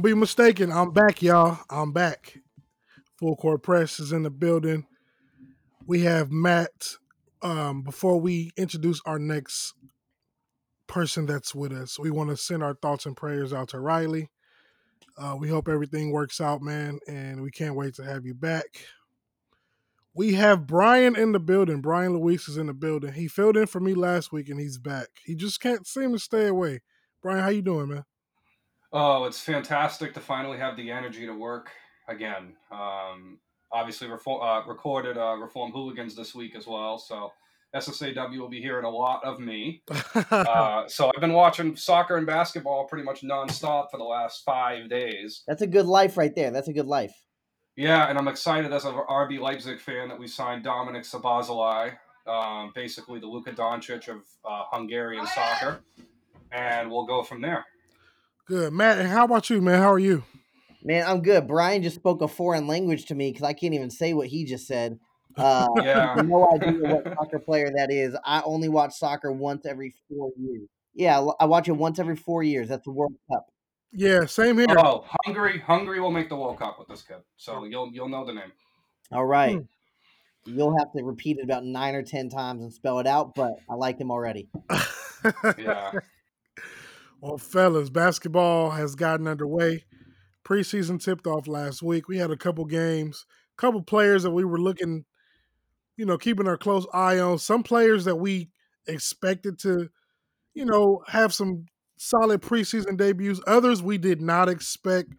Don't be mistaken. I'm back, y'all. I'm back. Full Court Press is in the building. We have Matt. Um, before we introduce our next person that's with us, we want to send our thoughts and prayers out to Riley. Uh, we hope everything works out, man, and we can't wait to have you back. We have Brian in the building. Brian Luis is in the building. He filled in for me last week, and he's back. He just can't seem to stay away. Brian, how you doing, man? Oh, it's fantastic to finally have the energy to work again. Um, obviously, reform, uh, recorded uh, Reform Hooligans this week as well, so SSAW will be hearing a lot of me. uh, so I've been watching soccer and basketball pretty much nonstop for the last five days. That's a good life right there. That's a good life. Yeah, and I'm excited as an RB Leipzig fan that we signed Dominic Szoboszlai, um, basically the Luka Doncic of uh, Hungarian soccer, and we'll go from there. Good, Matt. How about you, man? How are you? Man, I'm good. Brian just spoke a foreign language to me because I can't even say what he just said. Uh, Yeah. no idea what soccer player that is. I only watch soccer once every four years. Yeah, I watch it once every four years. That's the World Cup. Yeah, same here. Oh, Hungary, Hungary will make the World Cup with this kid, so you'll you'll know the name. All right. You'll have to repeat it about nine or ten times and spell it out, but I like him already. Yeah. Well, fellas, basketball has gotten underway. Preseason tipped off last week. We had a couple games, a couple players that we were looking, you know, keeping our close eye on. Some players that we expected to, you know, have some solid preseason debuts. Others we did not expect.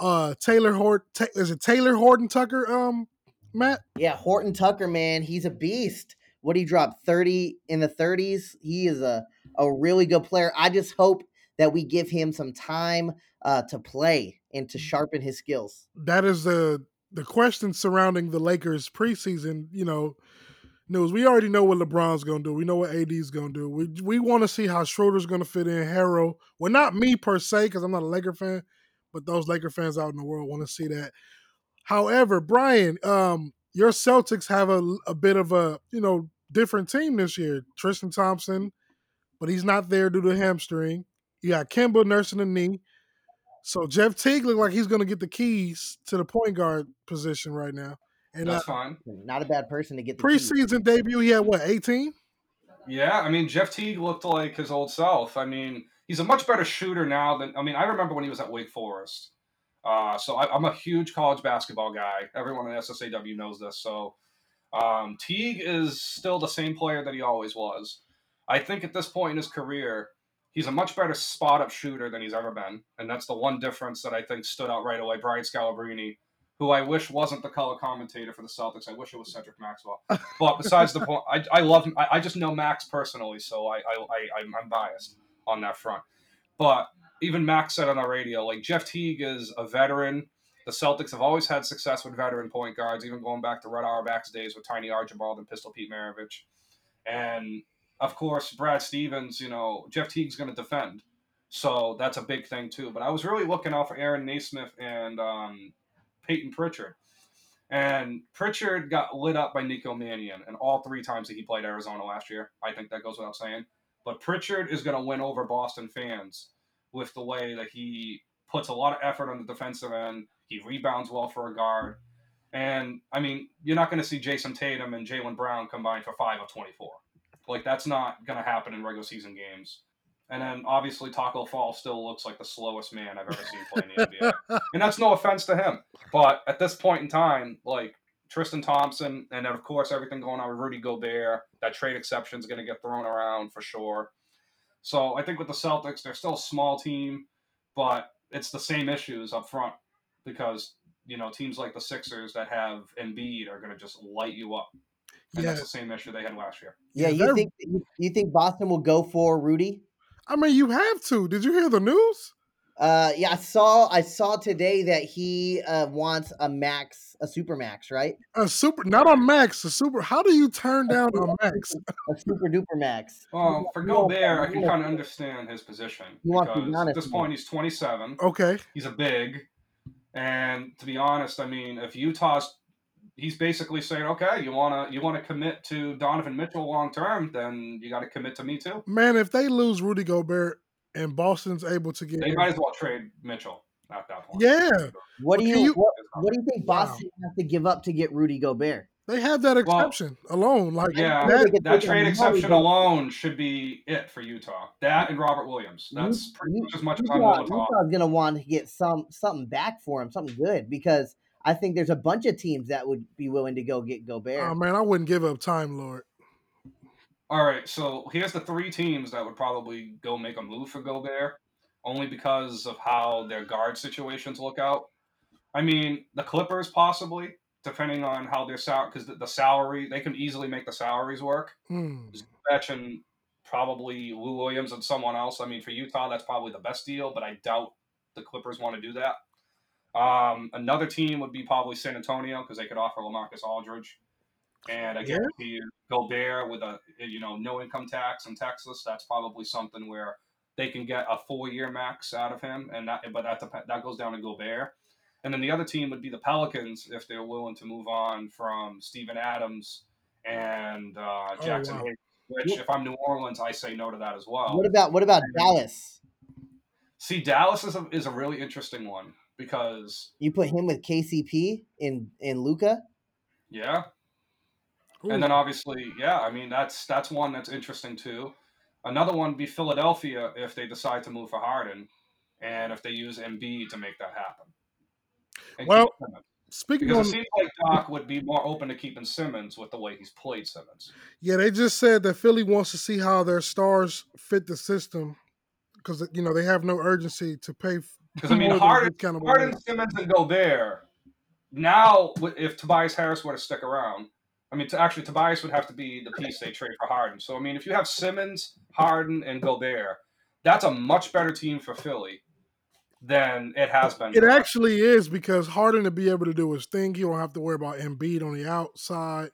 Uh Taylor Hort is it Taylor Horton Tucker, um, Matt? Yeah, Horton Tucker, man, he's a beast. What he dropped 30 in the 30s. He is a, a really good player. I just hope that we give him some time uh, to play and to sharpen his skills. that is the the question surrounding the Lakers preseason, you know, news. We already know what LeBron's gonna do. We know what AD's gonna do. We we want to see how Schroeder's gonna fit in. Harrell, well, not me per se, because I'm not a Laker fan, but those Laker fans out in the world want to see that. However, Brian, um, your Celtics have a, a bit of a you know different team this year. Tristan Thompson, but he's not there due to hamstring. You got Kemba nursing a knee. So Jeff Teague looked like he's going to get the keys to the point guard position right now. And uh, That's fine. Not a bad person to get the keys. preseason debut, he had what, 18? Yeah, I mean Jeff Teague looked like his old self. I mean, he's a much better shooter now than I mean. I remember when he was at Wake Forest. Uh, so I, I'm a huge college basketball guy. Everyone in SSAW knows this. So um, Teague is still the same player that he always was. I think at this point in his career, he's a much better spot up shooter than he's ever been, and that's the one difference that I think stood out right away. Brian Scalabrine, who I wish wasn't the color commentator for the Celtics. I wish it was Cedric Maxwell. But besides the point, I, I love him. I, I just know Max personally, so I, I, I I'm, I'm biased on that front. But even Max said on the radio, like Jeff Teague is a veteran. The Celtics have always had success with veteran point guards, even going back to Red Auerbach's days with Tiny Archibald and Pistol Pete Maravich. And of course, Brad Stevens, you know, Jeff Teague's going to defend. So that's a big thing too. But I was really looking out for Aaron Nesmith and um, Peyton Pritchard. And Pritchard got lit up by Nico Mannion, and all three times that he played Arizona last year. I think that goes without saying. But Pritchard is going to win over Boston fans with the way that he puts a lot of effort on the defensive end. He rebounds well for a guard. And I mean, you're not going to see Jayson Tatum and Jaylen Brown combined for five of 24. Like, that's not going to happen in regular season games. And then obviously Taco Fall still looks like the slowest man I've ever seen play in the NBA. And that's no offense to him. But at this point in time, like Tristan Thompson, and then of course everything going on with Rudy Gobert, that trade exception is going to get thrown around for sure. So I think with the Celtics, they're still a small team, but it's the same issues up front because you know teams like the Sixers that have Embiid are going to just light you up, and Yeah. that's the same issue they had last year. Yeah, Yeah, you think you, you think Boston will go for Rudy? I mean, you have to. Did you hear the news? Uh, yeah, I saw I saw today that he uh, wants a max, a super max, right? A super, not a max, a super. How do you turn down a max? A super duper max. Well, for You know, Gobert, I can kind of understand his position You want to be because at this point he's 27. Okay. He's a big, and to be honest, I mean, if Utah's, he's basically saying, okay, you wanna you wanna commit to Donovan Mitchell long term, then you got to commit to me too. Man, if they lose Rudy Gobert and Boston's able to get They might as well trade Mitchell. at that point. Yeah, What do you, you- what, what do you think Wow. Boston has to give up to get Rudy Gobert? they have that exception alone. Like Yeah, know they that, that trade him exception alone should be it for Utah. That and Robert Williams. That's You- pretty you- much as much as I'm Utah, willing to. Utah's gonna want to get some something back for him, something good, because I think there's a bunch of teams that would be willing to go get Gobert. oh man, I wouldn't give up Time Lord. All right, so here's the three teams that would probably go make a move for Gobert, only because of how their guard situations look out. I mean, the Clippers possibly, depending on how their salary, because the, the salary they can easily make the salaries work. Hmm. Zubac and probably Lou Williams and someone else. I mean, for Utah, that's probably the best deal, but I doubt the Clippers want to do that. Um, another team would be probably San Antonio because they could offer Lamarcus Aldridge, and I Yeah. guarantee you Gobert with a you know no income tax in Texas. That's probably something where they can get a four year max out of him, and that but that dep- that goes down to Gobert. And then the other team would be the Pelicans if they're willing to move on from Steven Adams and uh, Oh, Jaxson wow. Hayes. Which, if I'm New Orleans, I say no to that as well. what about what about Dallas? See, Dallas is a, is a really interesting one because, You put him with KCP in in Luka. yeah, Ooh. and then obviously, yeah, I mean that's that's one that's interesting too. Another one would be Philadelphia if they decide to move for Harden, and if they use Embiid to make that happen. And Well, Speaking because on, it seems like Doc would be more open to keeping Simmons with the way he's played Simmons. yeah, they just said that Philly wants to see how their stars fit the system because you know they have no urgency to pay. Because I mean, Harden, kind of Harden. Simmons, and Gobert. Now, if Tobias Harris were to stick around, I mean, to actually Tobias would have to be the piece they trade for Harden. So I mean, if you have Simmons, Harden, and Gobert, that's a much better team for Philly than it has been. It actually is because Harden to be able to do his thing, he don't have to worry about Embiid on the outside.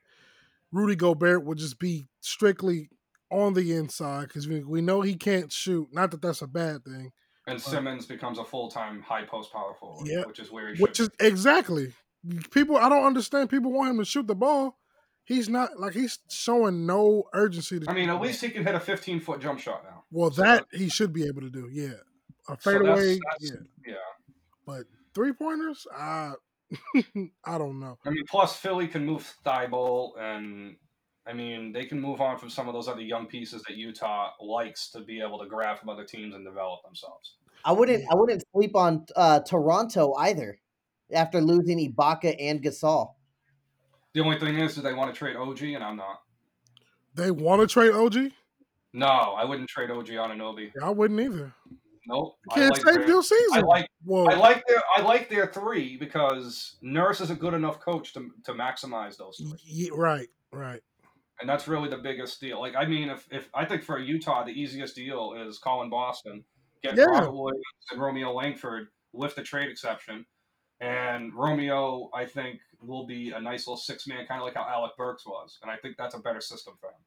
Rudy Gobert would just be strictly on the inside because we, we know he can't shoot. Not that that's a bad thing. And Simmons becomes a full time high post power forward, Yeah. which is where he Which should. is exactly people. I don't understand. People want him to shoot the ball. He's not like he's showing no urgency. To I mean, at least he can hit a 15 foot jump shot now. well, so that he should be able to do. Yeah, a So that's- fadeaway. that's- yeah, yeah. but three pointers. I I don't know. I mean, plus Philly can move Thybulle, and I mean they can move on from some of those other young pieces that Utah likes to be able to grab from other teams and develop themselves. I wouldn't I wouldn't sleep on uh, Toronto either after losing Ibaka and Gasol. The only thing is, do they want to trade OG? And I'm not. They want to trade OG. No, I wouldn't trade OG Anunoby. I wouldn't either. Nope. I Can't like, save their, your I season. like well, I like their I like their three because Nurse is a good enough coach to to maximize those three. yeah, right, right. And that's really the biggest deal. Like, I mean, if, if I think for Utah, the easiest deal is calling Boston, get Yeah. Robert Williams and Romeo Langford lift the trade exception, and Romeo, I think, will be a nice little six man, kind of like how Alec Burks was, and I think that's a better system for him.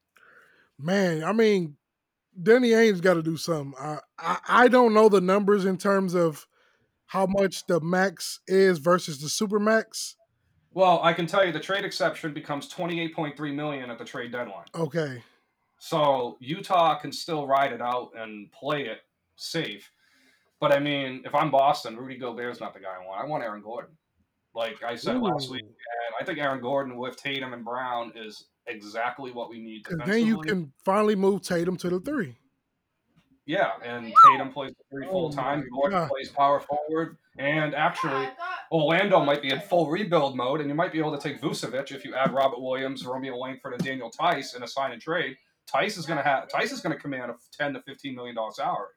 Man, I mean, Danny Ainge got to do something. I, I I don't know the numbers in terms of how much the max is versus the super max. Well, I can tell you the trade exception becomes twenty eight point three million at the trade deadline. Okay, So Utah can still ride it out and play it safe. But I mean, if I'm Boston, Rudy Gobert's not the guy I want. I want Aaron Gordon. Like I said last week, and I think Aaron Gordon with Tatum and Brown is exactly what we need. because then you can finally move Tatum to the three. Yeah, and Tatum plays the three Oh full time. my Gordon plays power forward, and actually Orlando might be in full rebuild mode, and you might be able to take Vucevic if you add Robert Williams, Romeo Langford, and Daniel Theis in a sign and trade. Theis is going to have Theis is going to command a ten to fifteen million dollar salary.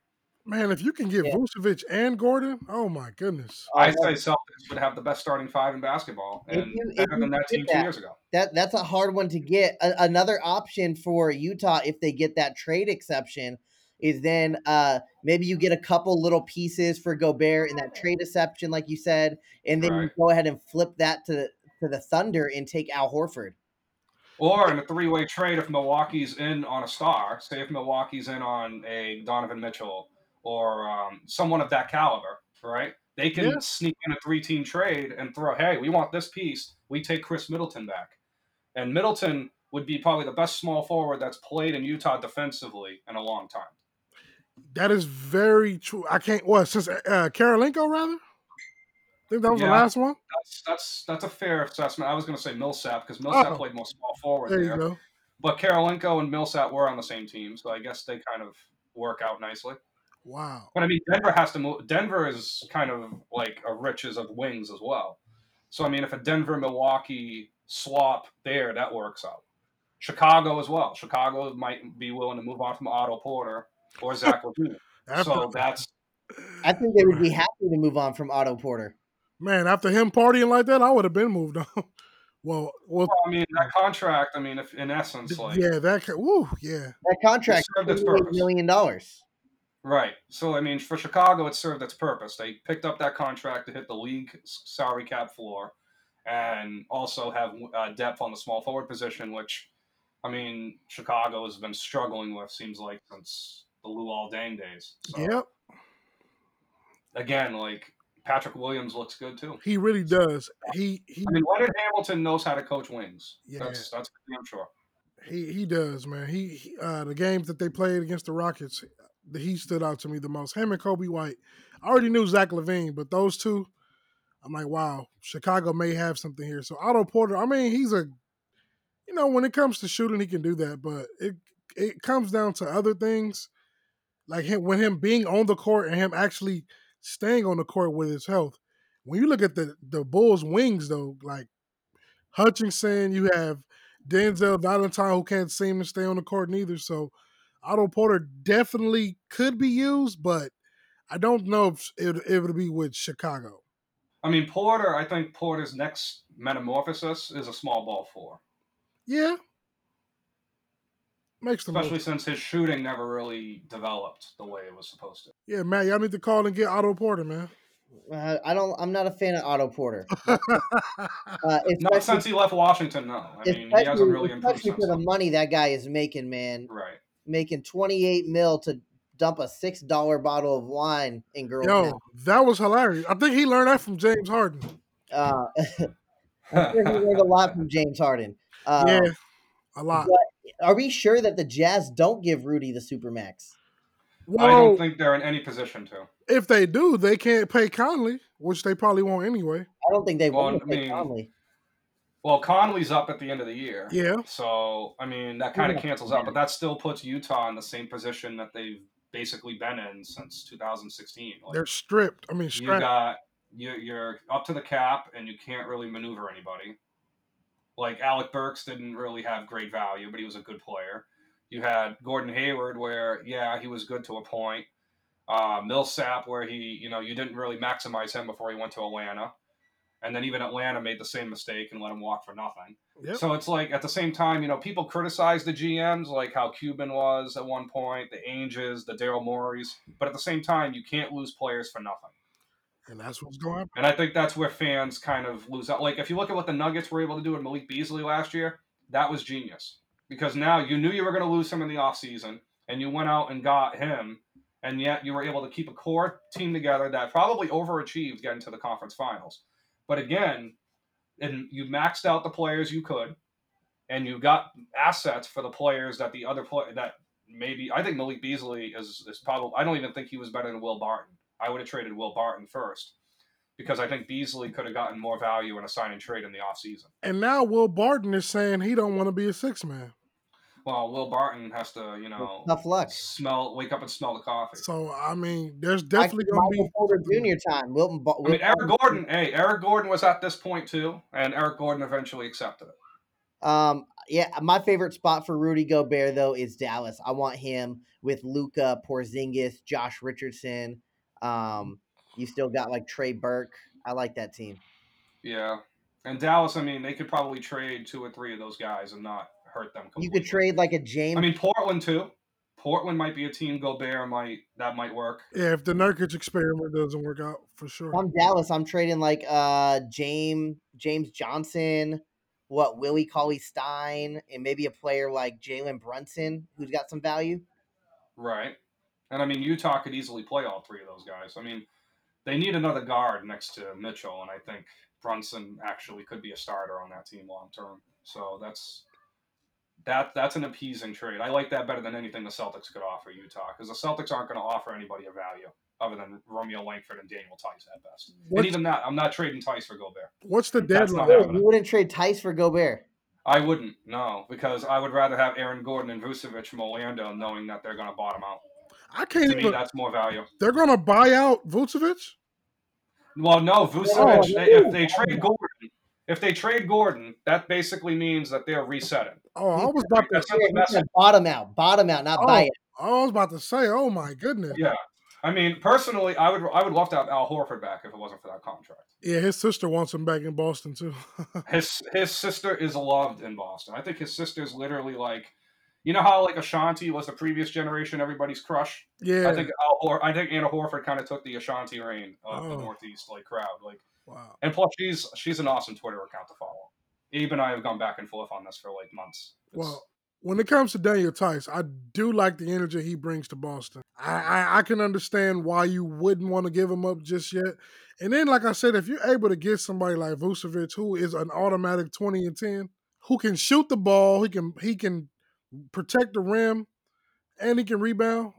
Man, if you can get Yeah. Vucevic and Gordon, oh my goodness. I'd say Celtics would have the best starting five in basketball, If and you- if better than that did team two years ago. That that's a hard one to get. A- another option for Utah if they get that trade exception is then uh maybe you get a couple little pieces for Gobert in that trade exception, like you said, and then you go ahead and flip that to to the Thunder and take Al Horford. Or in a three way trade, if Milwaukee's in on a star, say if Milwaukee's in on a Donovan Mitchell or um, someone of that caliber, right? They can Yeah. sneak in a three team trade and throw, hey, we want this piece. We take Khris Middleton back. And Middleton would be probably the best small forward that's played in Utah defensively in a long time. That is very true. I can't. What since uh, Kirilenko rather? I think that was the last one. That's that's that's a fair assessment. I was going to say Millsap because Millsap Oh. played more small forward There there, you go. but Kirilenko and Millsap were on the same team, so I guess they kind of work out nicely. Wow. But I mean, Denver has to move. Denver is kind of like a riches of wings as well. So I mean, if a Denver Milwaukee swap there, that works out. Chicago as well. Chicago might be willing to move on from Otto Porter or Zach LaVine. After, so that's I think they would be happy to move on from Otto Porter. man, after him partying like that, I would have been moved on. well, well, well, I mean that contract. I mean, if in essence, like yeah, that. ca- Woo, yeah. That contract, served its $28 purpose. million dollars. Right. So I mean, for Chicago, it served its purpose. They picked up that contract to hit the league salary cap floor, and also have uh, depth on the small forward position, which, I mean, Chicago has been struggling with. Seems like since the Luol Deng days. So, Yep, Again, like Patrick Williams looks good too. he really does. He he I mean, Leonard Hamilton knows how to coach wings. Yeah. That's that's damn sure. he he does, man. He, he uh the games that they played against the Rockets, he stood out to me the most. Him and Coby White. I already knew Zach LaVine, but those two, I'm like, wow, Chicago may have something here. So Otto Porter, I mean, he's a, you know, when it comes to shooting, he can do that, but it it comes down to other things, like him when him being on the court and him actually staying on the court with his health. When you look at the the Bulls' wings, though, like Hutchison, you have Denzel Valentine, who can't seem to stay on the court neither. So Otto Porter definitely could be used, but I don't know if it, it would be with Chicago. I mean, Porter. I think Porter's next metamorphosis is a small ball four. Yeah, makes the especially most. since his shooting never really developed the way it was supposed to. Yeah, Matt, y'all need to call and get Otto Porter, man. Uh, I don't. I'm not a fan of Otto Porter. Uh, Not since he left Washington, no. I mean, he hasn't especially- really improved especially for the money that guy is making, man. Right. Making 28 mil to dump a six dollar bottle of wine in girls' Yo, mouth. that was hilarious. I think he learned that from James Harden. Uh, I'm he learned a lot from James Harden. Uh, yeah, a lot. Are we sure that the Jazz don't give Rudy the supermax? I don't think they're in any position to. if they do, they can't pay Conley, which they probably won't anyway. I don't think they Well, want to I pay mean, Conley. Well, Conley's up at the end of the year. Yeah, So, I mean, that kind Yeah. of cancels out, but that still puts Utah in the same position that they've basically been in since 2016. Like, they're stripped. I mean, you got you, you're up to the cap, and you can't really maneuver anybody. Like Alec Burks didn't really have great value, but he was a good player. You had Gordon Hayward, where yeah, he was good to a point. Uh, Millsap, where he you know you didn't really maximize him before he went to Atlanta, and then even Atlanta made the same mistake and let him walk for nothing. Yep. So it's like at the same time, you know, people criticize the GMs like how Cuban was at one point, the Ainges, the Daryl Morey's, but at the same time, you can't lose players for nothing. And that's what's going on. And I think that's where fans kind of lose out. Like if you look at what the Nuggets were able to do with Malik Beasley last year, that was genius. Because now you knew you were going to lose him in the offseason, and you went out and got him, and yet you were able to keep a core team together that probably overachieved getting to the conference finals. But again, and you maxed out the players you could, and you got assets for the players that the other play that maybe I think Malik Beasley is is probably I don't even think he was better than Will Barton. I would have traded Will Barton first because I think Beasley could have gotten more value in a sign and trade in the offseason. And now Will Barton is saying he don't want to be a six man. Well, Will Barton has to, you know, Tough luck. smell, wake up and smell the coffee. So I mean, there's definitely going to be. Porter Jr. time. Wilton. Bo- I mean, Wilton- Eric Gordon. Hey, Eric Gordon was at this point too, and Eric Gordon eventually accepted it. Um, yeah, my favorite spot for Rudy Gobert though is Dallas. I want him with Luka, Porzingis, Josh Richardson. Um, you still got like Trey Burke. I like that team. Yeah, and Dallas. I mean, they could probably trade two or three of those guys and not hurt them. You could trade like a James. I mean, Portland too. Portland might be a team. Gobert might that might work. Yeah, if the Nurkic experiment doesn't work out, for sure. I'm Dallas. I'm trading like uh James James Johnson, what Willie Cauley Stein, and maybe a player like Jalen Brunson who's got some value. Right. And I mean, Utah could easily play all three of those guys. I mean, they need another guard next to Mitchell, and I think Brunson actually could be a starter on that team long term. So that's that that's an appeasing trade. I like that better than anything the Celtics could offer Utah because the Celtics aren't going to offer anybody a value. other than Romeo Langford and Daniel Theis at best. What's- And even that, I'm not trading Theis for Gobert. What's the deadline? not. You wouldn't trade Theis for Gobert. I wouldn't, no, because I would rather have Aaron Gordon and Vucevic from Orlando, knowing that they're going to bottom out. I can't To me, even. that's more value. They're gonna buy out Vucevic. Well, no, Oh, Vucevic. they- if they trade Gordon, if they trade Gordon, that basically means that they're resetting. Oh, I was about to. That's Yeah, not the he message. said bottom out, bottom out, not Oh. buy it. I was about to say. Oh my goodness. Yeah, I mean, personally, I would I would love to have Al Horford back if it wasn't for that contract. Yeah, his sister wants him back in Boston too. His his sister is loved in Boston. I think his sister's literally like, you know how like Ashanti was the previous generation, everybody's crush. yeah. I think Hor- I think Anna Horford kind of took the Ashanti reign of the Oh. Northeast like crowd. Like, wow. and plus she's she's an awesome Twitter account to follow. Eve and I have gone back and forth on this for like months. It's- Well, when it comes to Daniel Theis, I do like the energy he brings to Boston. I, I, I can understand why you wouldn't want to give him up just yet. And then, like I said, if you're able to get somebody like Vucevic, who is an automatic twenty and ten, who can shoot the ball, he can he can protect the rim, and he can rebound.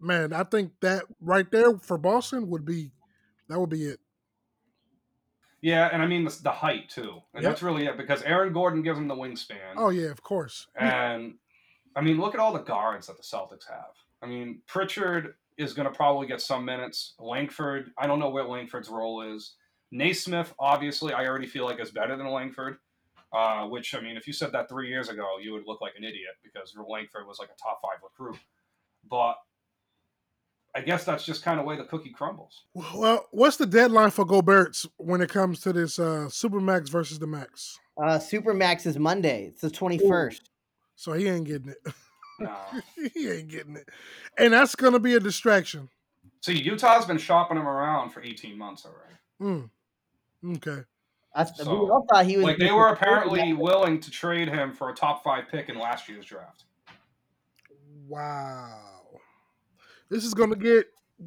Man, I think that right there for Boston would be that would be it. yeah, and I mean the, the height too, and Yep. that's really it because Aaron Gordon gives him the wingspan. Oh yeah, of course. And I mean, look at all the guards that the Celtics have. I mean, Pritchard is going to probably get some minutes. Langford, I don't know where Langford's role is. Nesmith, obviously, I already feel like is better than Langford. Uh, which I mean, if you said that three years ago, you would look like an idiot because Langford was like a top five recruit. But I guess that's just kind of way the cookie crumbles. Well, what's the deadline for Gobert when it comes to this uh, Supermax versus the Max? Uh, Supermax is Monday. It's the twenty first. So he ain't getting it. No. he ain't getting it. And that's gonna be a distraction. See, Utah's been shopping him around for 18 months already. Mm. Okay. I, we So, all thought he was Like they were apparently willing to trade him for a top five pick in last year's draft. Wow. This is gonna get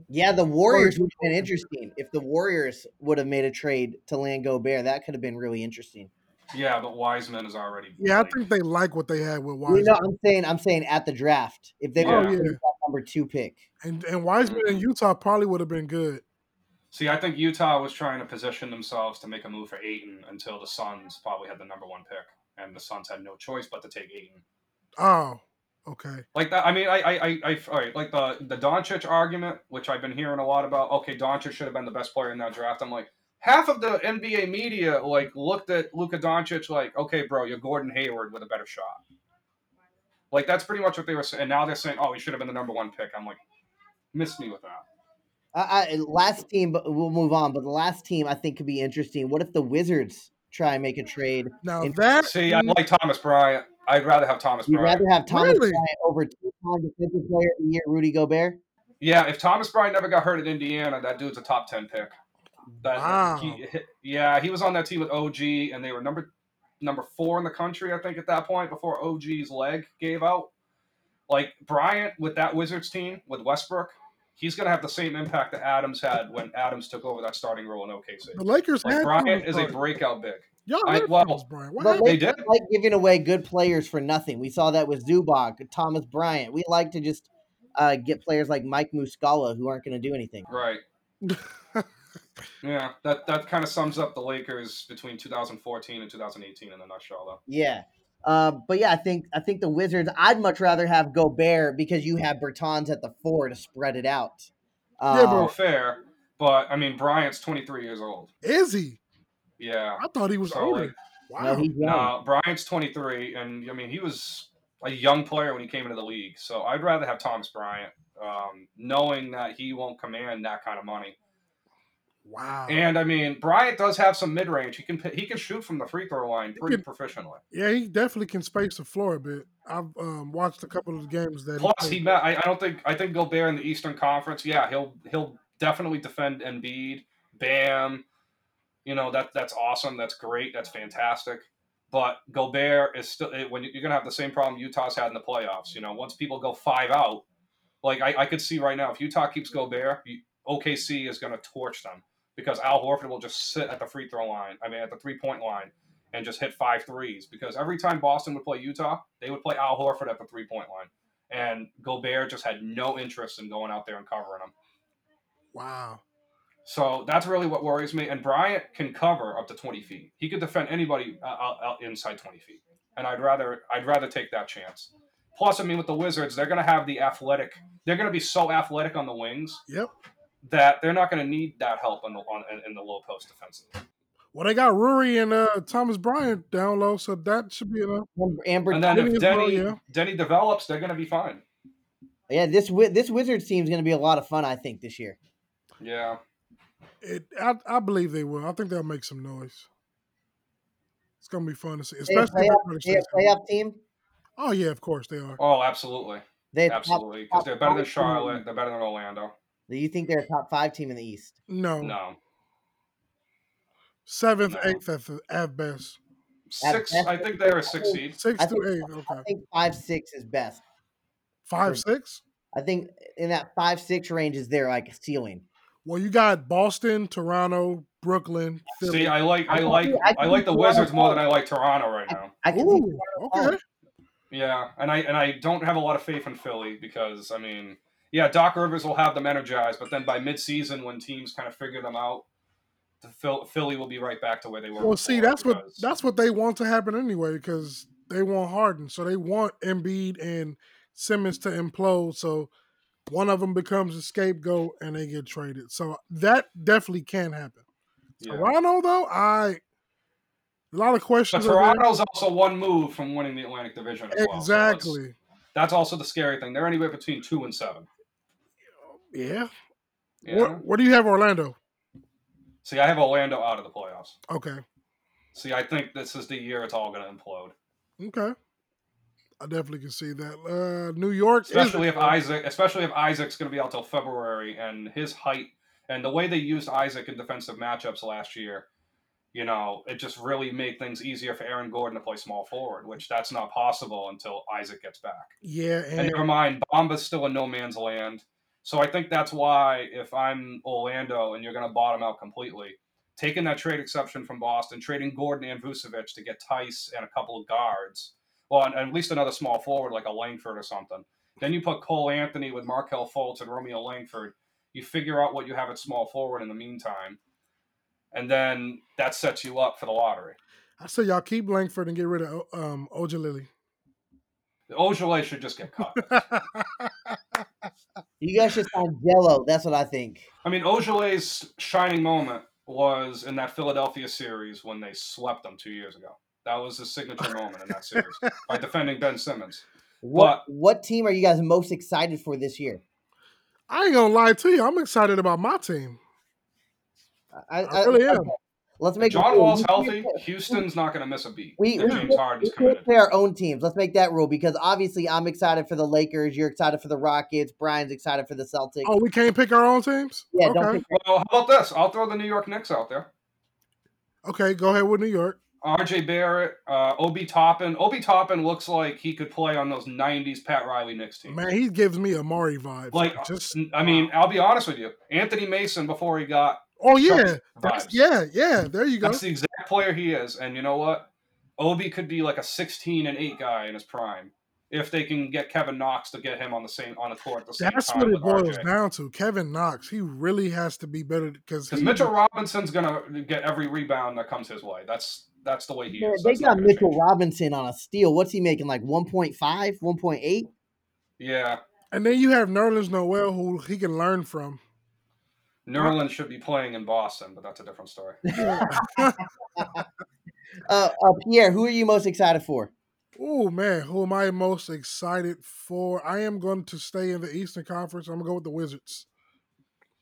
Yeah, the Warriors would have been interesting if the Warriors would have made a trade to land Gobert. That could have been really interesting. Yeah, but Wiseman is already. yeah, I think they like what they had with Wiseman. You Wiseman. know, I'm saying, I'm saying at the draft, if they Oh, were yeah. that number two pick, And and Wiseman in mm. Utah probably would have been good. See, I think Utah was trying to position themselves to make a move for Ayton until the Suns probably had the number one pick, and the Suns had no choice but to take Ayton. Oh, okay. Like that. I mean, I, I, I, I all right, like the the Doncic argument, which I've been hearing a lot about. Okay, Doncic should have been the best player in that draft. I'm like, half of the NBA media like looked at Luka Doncic like, okay, bro, you're Gordon Hayward with a better shot. Like that's pretty much what they were saying. And now they're saying, oh, he should have been the number one pick. I'm like, missed me with that. I, I, last team, but we'll move on. But the last team I think could be interesting. What if the Wizards try and make a trade? Now And- that See, I like Thomas Bryant. I'd rather have Thomas You'd Bryant. rather have Thomas Really? Bryant over two-time defensive player of the year, Rudy Gobert? Yeah, if Thomas Bryant never got hurt at Indiana, that dude's a top ten pick. That, Wow. he, yeah, he was on that team with OG, and they were number number four in the country, I think, at that point before OG's leg gave out. Like Bryant with that Wizards team with Westbrook, he's gonna have the same impact that Adams had when Adams took over that starting role in OKC. the Lakers Like had Bryant Thomas is a breakout big. Y'all I- had well, Thomas Bryant. What They did. like giving away good players for nothing. We saw that with Zubac, Thomas Bryant. We like to just uh, get players like Mike Muscala who aren't going to do anything. Right. Yeah, that that kind of sums up the Lakers between 2014 and 2018 in a nutshell, though. Yeah. Uh, but yeah, I think I think the Wizards. I'd much rather have Gobert because you have Bertans at the four to spread it out. Uh, Yeah, Oh, fair. But I mean, Bryant's 23 years old. Is he? Yeah. I thought he was So, older. like, Wow. no, he's young. No, Bryant's 23, and I mean, he was a young player when he came into the league. So I'd rather have Thomas Bryant, um, knowing that he won't command that kind of money. Wow. And I mean, Bryant does have some mid range. He can he can shoot from the free throw line pretty can- proficiently. yeah, he definitely can space the floor a bit. I've um, watched a couple of the games that. Plus, played. he met. I, I don't think. I think Gobert in the Eastern Conference. Yeah, he'll he'll definitely defend Embiid. Bam. You know that that's awesome. That's great. That's fantastic. But Gobert is still when you- you're gonna have the same problem Utah's had in the playoffs. You know, once people go five out, like I, I could see right now, if Utah keeps Gobert, OKC is gonna torch them because Al Horford will just sit at the free throw line. I mean, at the three point line. And just hit five threes because every time Boston would play Utah, they would play Al Horford at the three point line and Gobert just had no interest in going out there and covering him. Wow. So that's really what worries me. And Bryant can cover up to 20 feet. He could defend anybody uh, out inside 20 feet. And I'd rather I'd rather take that chance. Plus, I mean, with the Wizards, they're going to have the athletic. They're going to be so athletic on the wings Yep. That they're not going to need that help on the on, in, in the low post defensively. Well, they got Rory and uh, Thomas Bryant down low, so that should be enough. And, and And then if as well, Deni yeah. Deni develops, they're going to be fine. yeah, this this Wizards team is going to be a lot of fun. I think this year. Yeah. It, I, I believe they will. I think they'll make some noise. It's gonna be fun to see, They a especially. playoff, they a playoff team. Oh yeah, of course they are. Oh, absolutely, They absolutely, because they're better than top five team in the Charlotte. They're better than Orlando. Do you think they're a top five team in the East? No, No, seventh, No. eighth at, the, at best. six. best, I think they're a six seed. Six I to think- eight. I think five six is best. five, six. I think in that five six range is their like ceiling. Well, you got Boston, Toronto, Brooklyn, Philly. See, I like I I like see- I I like the Toronto Wizards more than. I like Toronto right now. I can see Ooh, okay. Yeah, and I and I don't have a lot of faith in Philly because I mean, yeah, Doc Rivers will have them energized, but then by midseason when teams kind of figure them out, the Phil, Philly will be right back to where they were. Well, see, that's what that's what they want to happen anyway, because they want Harden, so they want Embiid and Simmons to implode. So one of them becomes a scapegoat, and they get traded. So that definitely can happen. yeah. Toronto, though, I a lot of But questions. are. Toronto's also one move from winning the Atlantic Division as well. so exactly. that's also the scary thing. They're anywhere between two and seven. Yeah. Yeah. Where, where do you have Orlando? See, I have Orlando out of the playoffs. Okay. See, I think this is the year it's all going to implode. Okay. I definitely can see that. Uh, New York, especially if Isaac, especially if Isaac's going to be out till February, and his height and the way they used Isaac in defensive matchups last year, you know, it just really made things easier for Aaron Gordon to play small forward, which that's not possible until Isaac gets back. yeah, And and never mind, Bamba's still in no man's land. So I think that's why if I'm Orlando and you're going to bottom out completely, taking that trade exception from Boston, trading Gordon and Vucevic to get Theis and a couple of guards, well, and, and at least another small forward like a Langford or something. Then you put Cole Anthony with Markelle Fultz and Romeo Langford. You figure out what you have at small forward in the meantime, and then that sets you up for the lottery. I say y'all keep Langford and get rid of um, Ojeleye. Ojeleye should just get cut. You guys should sign Jello. That's what I think. I mean, Ojeleye's shining moment was in that Philadelphia series when they swept them two years ago. That was his signature moment in that series by defending Ben Simmons. What what team are you guys most excited for this year? I ain't gonna lie to you. I'm excited about my team. I, I really am. okay. Let's make John. Wall's healthy. Houston's not going to miss a beat. We, if we, James can't- Harden's we committed. play our own teams. Let's make that rule because obviously I'm excited for the Lakers. You're excited for the Rockets. Brian's excited for the Celtics. Oh, we can't pick our own teams. yeah, okay. don't pick Well, how about this? I'll throw the New York Knicks out there. Okay, go ahead with New York. RJ Barrett, uh, Obi Toppin. Obi Toppin looks like he could play on those '90s Pat Riley Knicks team. Man, he gives me Amar'e vibes. Like, just I mean, I'll be honest with you. Anthony Mason before he got oh yeah, that's, yeah, yeah. There you go. That's the exact player he is. And you know what? Obi could be like a 16 and 8 guy in his prime if they can get Kevin Knox to get him on the same on the court at the same That's time what it with boils RJ. down to. Kevin Knox, he really has to be better because Because Mitchell Robinson's gonna get every rebound that comes his way. That's that's the way he Man, is. they got Mitchell change. Robinson on a steal. What's he making? Like 1.5, 1.8? Yeah, and then you have Nerlens Noel who he can learn from. Nerlens should be playing in Boston, but that's a different story. Uh, uh, Pierre, who are you most excited for? oh man, who am I most excited for? I am going to stay in the Eastern Conference. I'm gonna go with the Wizards.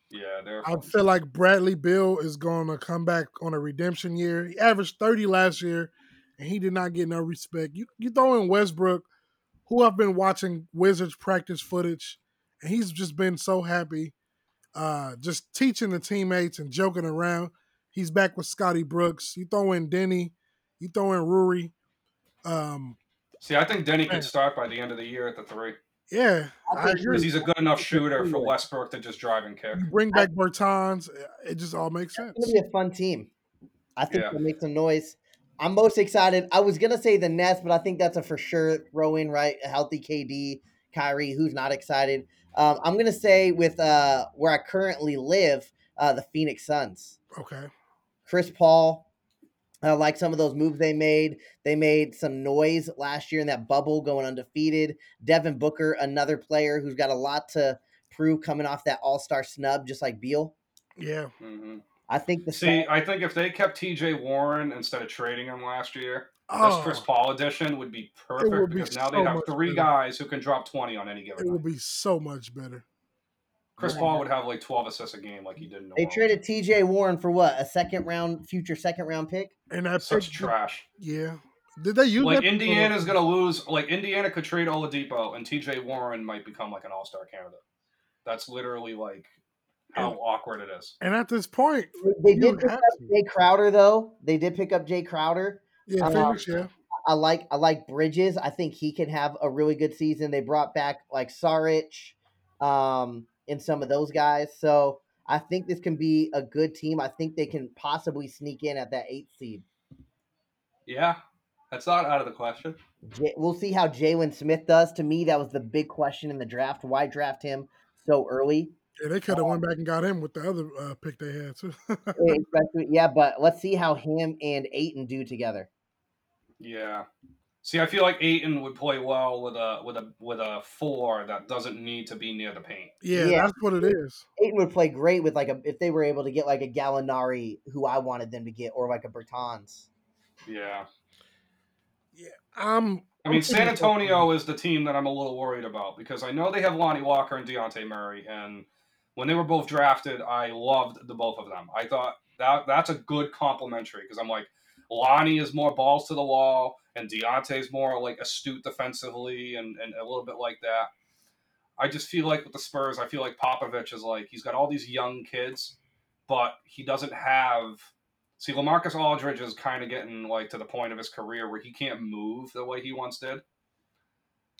Yeah, they're. I feel like Bradley Beal is going to come back on a redemption year. He averaged 30 last year, and he did not get no respect. You you throw in Westbrook, who I've been watching Wizards practice footage, and he's just been so happy, uh, just teaching the teammates and joking around. He's back with Scotty Brooks. You throw in Deni, you throw in Rui. Um, See, I think Deni Man. could start by the end of the year at the three yeah, I I think agree. because he's a good enough shooter for Westbrook to just drive and kick. You bring back Bertans, it just all makes sense. It's gonna be a fun team. I think Yeah. they'll make some noise. I'm most excited. I was gonna say the Nets, but I think that's a for sure throw in, right? A healthy KD, Kyrie, who's not excited. Um, I'm gonna say with uh, where I currently live, uh, the Phoenix Suns. Okay. Chris Paul. I like some of those moves they made. They made some noise last year in that bubble going undefeated. Devin Booker, another player who's got a lot to prove coming off that All Star snub, just like Beal. Yeah. hmm I think the See, I think if they kept T.J. Warren instead of trading him last year, this Oh, Chris Paul edition would be perfect would be because now so they have three better. guys who can drop twenty on any given. it given would be so much better. Chris Paul would have like twelve assists a game, like he did in the they World. traded T.J. Warren for what a second round, future second round pick. And that's Such pick- trash. Yeah. Did they use Like that pick Indiana's gonna lose. Like Indiana could trade Oladipo, and T.J. Warren might become like an All Star candidate. That's literally like how awkward it is. And at this point, They did pick up. Jae Crowder though. They did pick up Jae Crowder. Yeah, Um, Phoenix, yeah. I like I like Bridges. I think he can have a really good season. They brought back like Saric, um, and some of those guys. So I think this can be a good team. I think they can possibly sneak in at that eighth seed. Yeah, that's not out of the question. We'll see how Jalen Smith does. To me, that was the big question in the draft. Why draft him so early? Yeah, they could have went back and got him with the other uh, pick they had too. Yeah, but let's see how him and Ayton do together. Yeah. See, I feel like Ayton would play well with a with a with a four that doesn't need to be near the paint. yeah, Yeah. that's what it is. Ayton would play great with like a if they were able to get like a Gallinari, who I wanted them to get, or like a Bertans. Yeah. Yeah, I'm. I mean, San Antonio is the team that I'm a little worried about because I know they have Lonnie Walker and Dejounte Murray, and when they were both drafted, I loved the both of them. I thought that that's a good complementary because I'm like, Lonnie is more balls to the wall, and Dejounte's more like astute defensively and, and a little bit like that. I just feel like with the Spurs, I feel like Popovich is like he's got all these young kids, but he doesn't have. See, Lamarcus Aldridge is kind of getting like to the point of his career where he can't move the way he once did,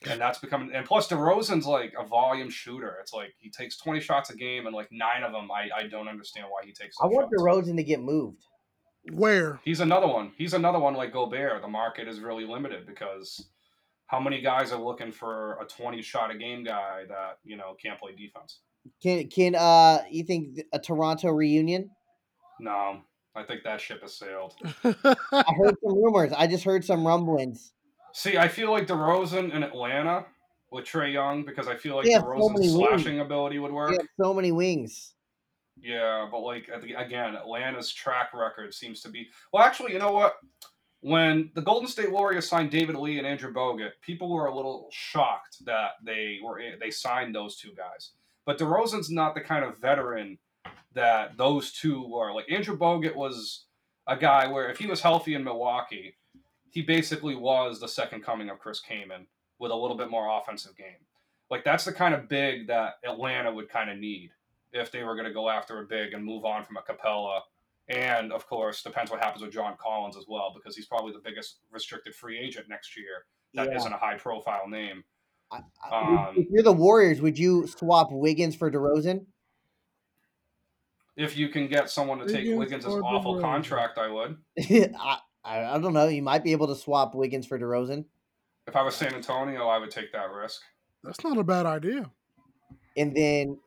and that's becoming. And plus, DeRozan's like a volume shooter. It's like he takes twenty shots a game, and like nine of them, I, I don't understand why he takes. I want shots. DeRozan to get moved. Where? He's another one. He's another one like Gobert. The market is really limited because how many guys are looking for a 20 shot a game guy that, you know, can't play defense? Can can uh you think a Toronto reunion? No, I think that ship has sailed. I heard some rumors. I just heard some rumblings. See, I feel like DeRozan in Atlanta with Trae Young because I feel like They have so DeRozan's wings. slashing ability would They work. have so many wings. Yeah, but like again, Atlanta's track record seems to be. Well, actually, you know what? When the Golden State Warriors signed David Lee and Andrew Bogut, people were a little shocked that they were they signed those two guys. But DeRozan's not the kind of veteran that those two were. Like Andrew Bogut was a guy where if he was healthy in Milwaukee, he basically was the second coming of Chris Kaman with a little bit more offensive game. Like that's the kind of big that Atlanta would kind of need if they were going to go after a big and move on from a Capela. And of course, depends what happens with John Collins as well, because he's probably the biggest restricted free agent next year. That Yeah. not a high profile name. I, I, Um, if you're the Warriors, would you swap Wiggins for DeRozan? If you can get someone to take Wiggins Wiggins' awful DeRozan? contract, I would. I, I I don't know. You might be able to swap Wiggins for DeRozan, If I was San Antonio, I would take that risk. That's not a bad idea. and then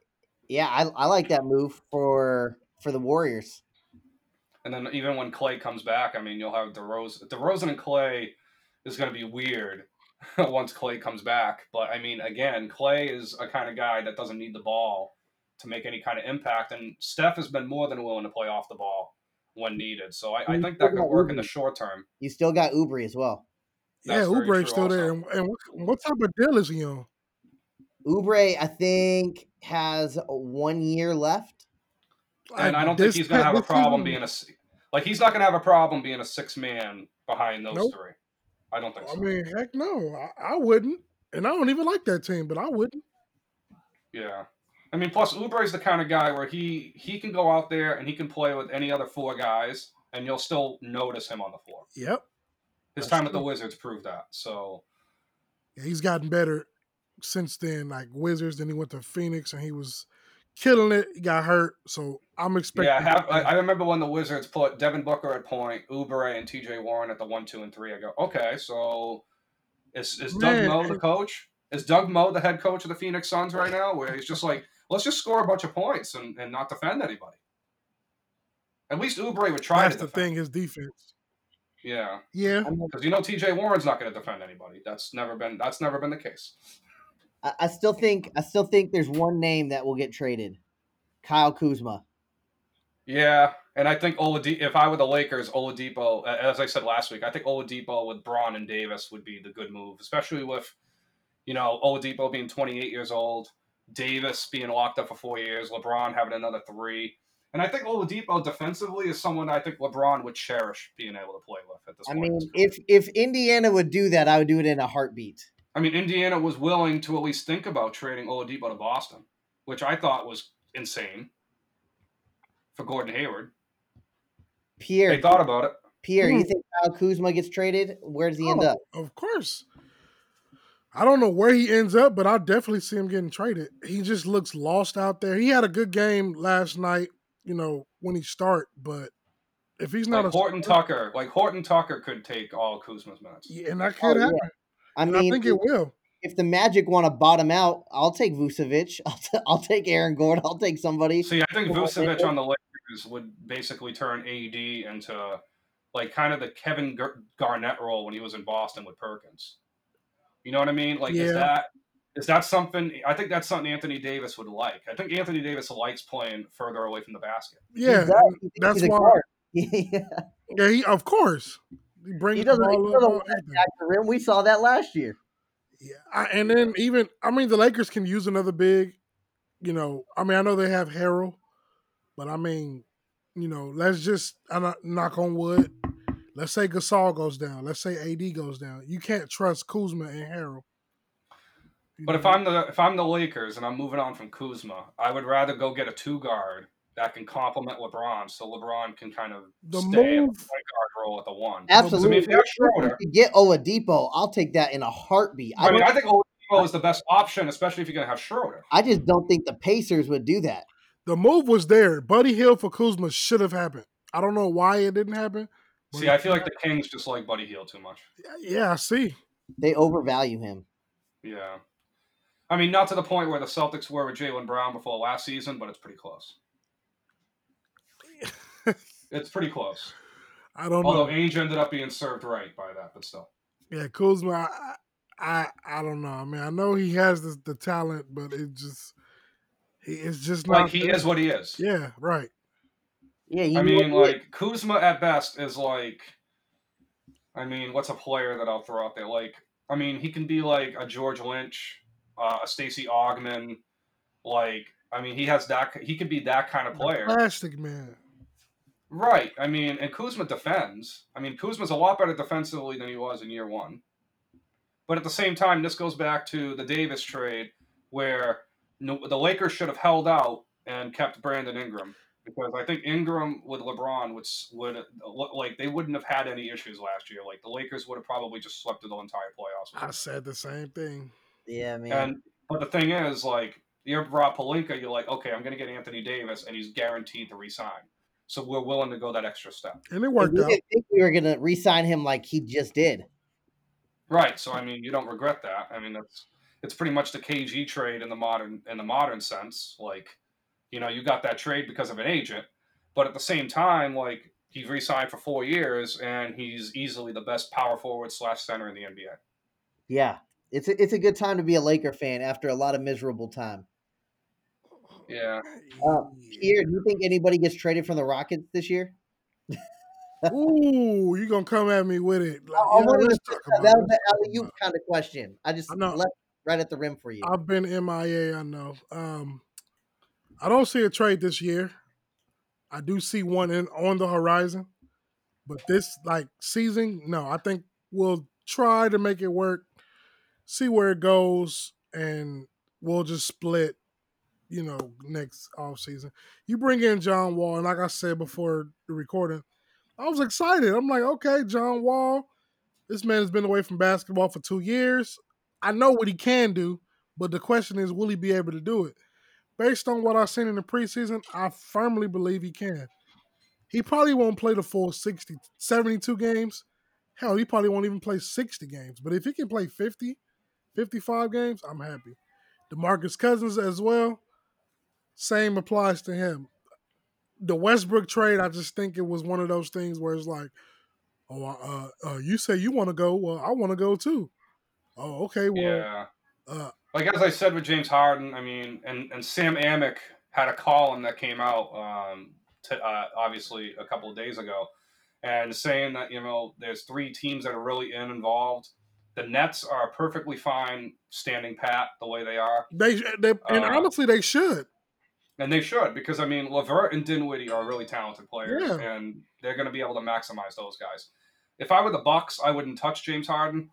yeah, I, I like that move for for the Warriors. And then even when Clay comes back, I mean, you'll have DeRozan. DeRozan and Clay is going to be weird once Clay comes back. But I mean, again, Clay is a kind of guy that doesn't need the ball to make any kind of impact. And Steph has been more than willing to play off the ball when needed. So I, I think that could got work in the short term. You still got Oubre as well. Yeah, That's very Oubre's true still there. also. And, and what, what type of deal is he on? Oubre, I think, has uh, one year left. And I don't think he's going to have a problem being a like he's not going to have a problem being a six man behind those Nope. three. I don't think So. I mean, heck no, I, I wouldn't, and I don't even like that team, but I wouldn't. Yeah. I mean, plus Oubre's the kind of guy where he he can go out there and he can play with any other four guys, and you'll still notice him on the floor. Yep, His That's time at the. Wizards proved that. So yeah, he's gotten better since then. Like Wizards, then he went to Phoenix, and he was killing it. He got hurt, so I'm expecting. yeah, have, I, I remember when the Wizards put Devin Booker at point, Oubre and T.J. Warren at the one, two, and three. I go, okay, so is is Doug Man, Moe the coach? Is Doug Moe the head coach of the Phoenix Suns right now, where he's just like, let's just score a bunch of points and, and not defend anybody? At least Oubre would try. That's to the thing, his defense. Yeah, Yeah. Because you know T.J. Warren's not going to defend anybody. That's never been that's never been the case. I, I still think I still think there's one name that will get traded. Kyle Kuzma. Yeah, and I think Oladipo. If I were the Lakers, Oladipo, as I said last week, I think Oladipo with Bron and Davis would be the good move, especially with, you know, Oladipo being 28 years old, Davis being locked up for four years, LeBron having another three, and I think Oladipo defensively is someone I think LeBron would cherish being able to play with at this I point. in mean, if if Indiana would do that, I would do it in a heartbeat. I mean, Indiana was willing to at least think about trading Oladipo to Boston, which I thought was insane for Gordon Hayward. Pierre, They thought about it. Pierre, you Hmm. think Kyle Kuzma gets traded? Where does he end Oh, up? Of course. I don't know where he ends up, but I definitely see him getting traded. He just looks lost out there. He had a good game last night, you know, when he start, but if he's not Like a Horton Tucker, like Horton Tucker could take all Kuzma's minutes. yeah, and that Oh, could yeah. Happen. I And mean, I think it will. if the Magic want to bottom out, I'll take Vucevic. I'll, t- I'll take Aaron Gordon. I'll take somebody. See, I think Vucevic on the Lakers would basically turn AD into like kind of the Kevin Gar- Garnett role when he was in Boston with Perkins. You know what I mean? Like, Yeah. is that is that something? I think that's something Anthony Davis would like. I think Anthony Davis likes playing further away from the basket. Yeah, does. and He thinks that's he's why. yeah. Yeah, he of course he He doesn't, he ball up. doesn't all- want everything. that to rim. We saw that last year. Yeah, I, and then even I mean the Lakers can use another big. You know, I mean I know they have Harrell, but I mean, you know, let's just I'm knock on wood. Let's say Gasol goes down. Let's say AD goes down. You can't trust Kuzma and Harrell. You But if? I'm the if I'm the Lakers and I'm moving on from Kuzma, I would rather go get a two guard that can complement LeBron, so LeBron can kind of The stay at the point guard role at the one. Absolutely. if you have If you Schroeder- could get Oladipo, I'll take that in a heartbeat. I, I mean, I think Oladipo is the best option, especially if you're going to have Schroeder. I just don't think the Pacers would do that. the move was there. Buddy Hield for Kuzma should have happened. I don't know why it didn't happen. but See, I feel like the Kings just like Buddy Hield too much. yeah, I see. They overvalue him. Yeah. I mean, not to the point where the Celtics were with Jaylen Brown before last season, but it's pretty close. It's pretty close. I don't know. Although know. Ainge ended up being served right by that, but still. Yeah, Kuzma. I, I I don't know. I mean, I know he has the, the talent, but it just he it's just not. Like, he is what he is. Yeah, right. Yeah, he I mean, what he- like, Kuzma at best is like, I mean, what's a player that I'll throw out there? Like, I mean, he can be like a George Lynch, uh, a Stacey Augmon. Like, I mean, he has that, he could be that kind of The player. Plastic man. Right. I mean, and Kuzma defends. I mean, Kuzma's a lot better defensively than he was in year one. But at the same time, this goes back to the Davis trade where the Lakers should have held out and kept Brandon Ingram because I think Ingram with LeBron would s- would look like they wouldn't have had any issues last year. Like the Lakers would have probably just swept through the entire playoffs. with I said the same thing. yeah, man. And but the thing is, like you're Rob Pelinka, you're like, okay, I'm going to get Anthony Davis, and he's guaranteed to resign. So we're willing to go that extra step. And it And worked we out. didn't think we were gonna re-sign him like he just did. Right. So I mean, you don't regret that. I mean, that's it's pretty much the KG trade in the modern in the modern sense. Like, you know, you got that trade because of an agent, but at the same time, like he's re-signed for four years and he's easily the best power forward slash center in the NBA. Yeah, it's a, it's a good time to be a Laker fan after a lot of miserable time. Yeah. Uh, Pierre, do you think anybody gets traded from the Rockets this year? Ooh, you gonna come at me with it? Like, I- I yeah, wanted let's talk that about was it. the alley oop kind of question. I just I left right at the rim for you. I've been MIA. I know. Um, I don't see a trade this year. I do see one in on the horizon, but this like season, no. I think we'll try to make it work, see where it goes, and we'll just split. You know, next off season. You bring in John Wall, and like I said before the recording, I was excited. I'm like, okay, John Wall, this man has been away from basketball for two years. I know what he can do, but the question is, will he be able to do it? Based on what I've seen in the preseason, I firmly believe he can. He probably won't play the full 60, 72 games. Hell, he probably won't even play 60 games. But if he can play 50, 55 games, I'm happy. DeMarcus Cousins as well. Same applies to him. The Westbrook trade, I just think it was one of those things where it's like, oh, uh, uh you say you want to go, well, I want to go too. Oh, okay, well, Yeah. uh, Like as I said with James Harden, I mean, and and Sam Amick had a column that came out, um, to, uh, obviously a couple of days ago, and saying that you know there's three teams that are really in involved. The Nets are perfectly fine standing pat the way they are, they, they and Uh, honestly, they should. And they should because I mean Levert and Dinwiddie are really talented players, Yeah. and they're going to be able to maximize those guys. If I were the Bucks, I wouldn't touch James Harden.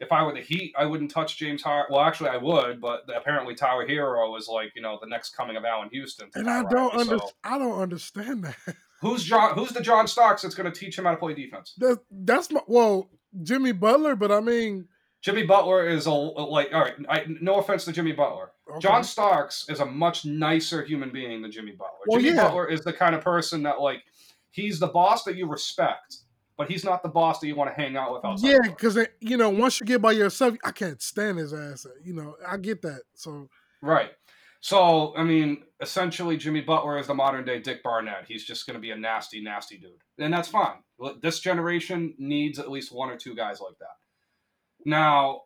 If I were the Heat, I wouldn't touch James Harden. Well, actually, I would, but apparently Tyler Herro is like you know the next coming of Allan Houston. And I don't Riley, under, so I don't understand that. who's John? Who's the John Starks that's going to teach him how to play defense? that. That's my well, Jimmy Butler, but I mean, Jimmy Butler is a like all right. I, no offense to Jimmy Butler. Okay. John Starks is a much nicer human being than Jimmy Butler. Well, Jimmy yeah. Butler is the kind of person that like he's the boss that you respect, but he's not the boss that you want to hang out with outside. yeah, because you know, once you get by yourself, I can't stand his ass. You know, I get that. So right. So I mean, essentially, Jimmy Butler is the modern day Dick Barnett. He's just going to be a nasty, nasty dude, and that's fine. This generation needs at least one or two guys like that. Now,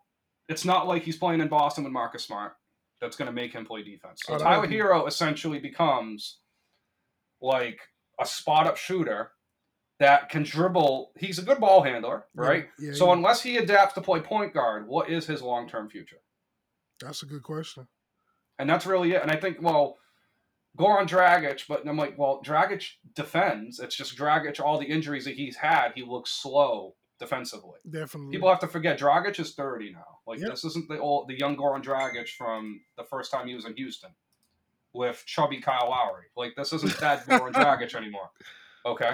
it's not like he's playing in Boston with Marcus Smart. That's going to make him play defense. So Oh, Tyler be- Herro essentially becomes like a spot up shooter that can dribble. He's a good ball handler, right? Yeah, so yeah. unless he adapts to play point guard, what is his long term future? that's a good question. And that's really it. And I think, well, Goran Dragic, but I'm like, well, Dragic defends. It's just Dragic, all the injuries that he's had, he looks slow defensively. Definitely. People have to forget Dragic is 30 now. Like Yep. this isn't the old the young Goran Dragic from the first time he was in Houston with chubby Kyle Lowry. Like this isn't that Goran Dragic anymore. Okay.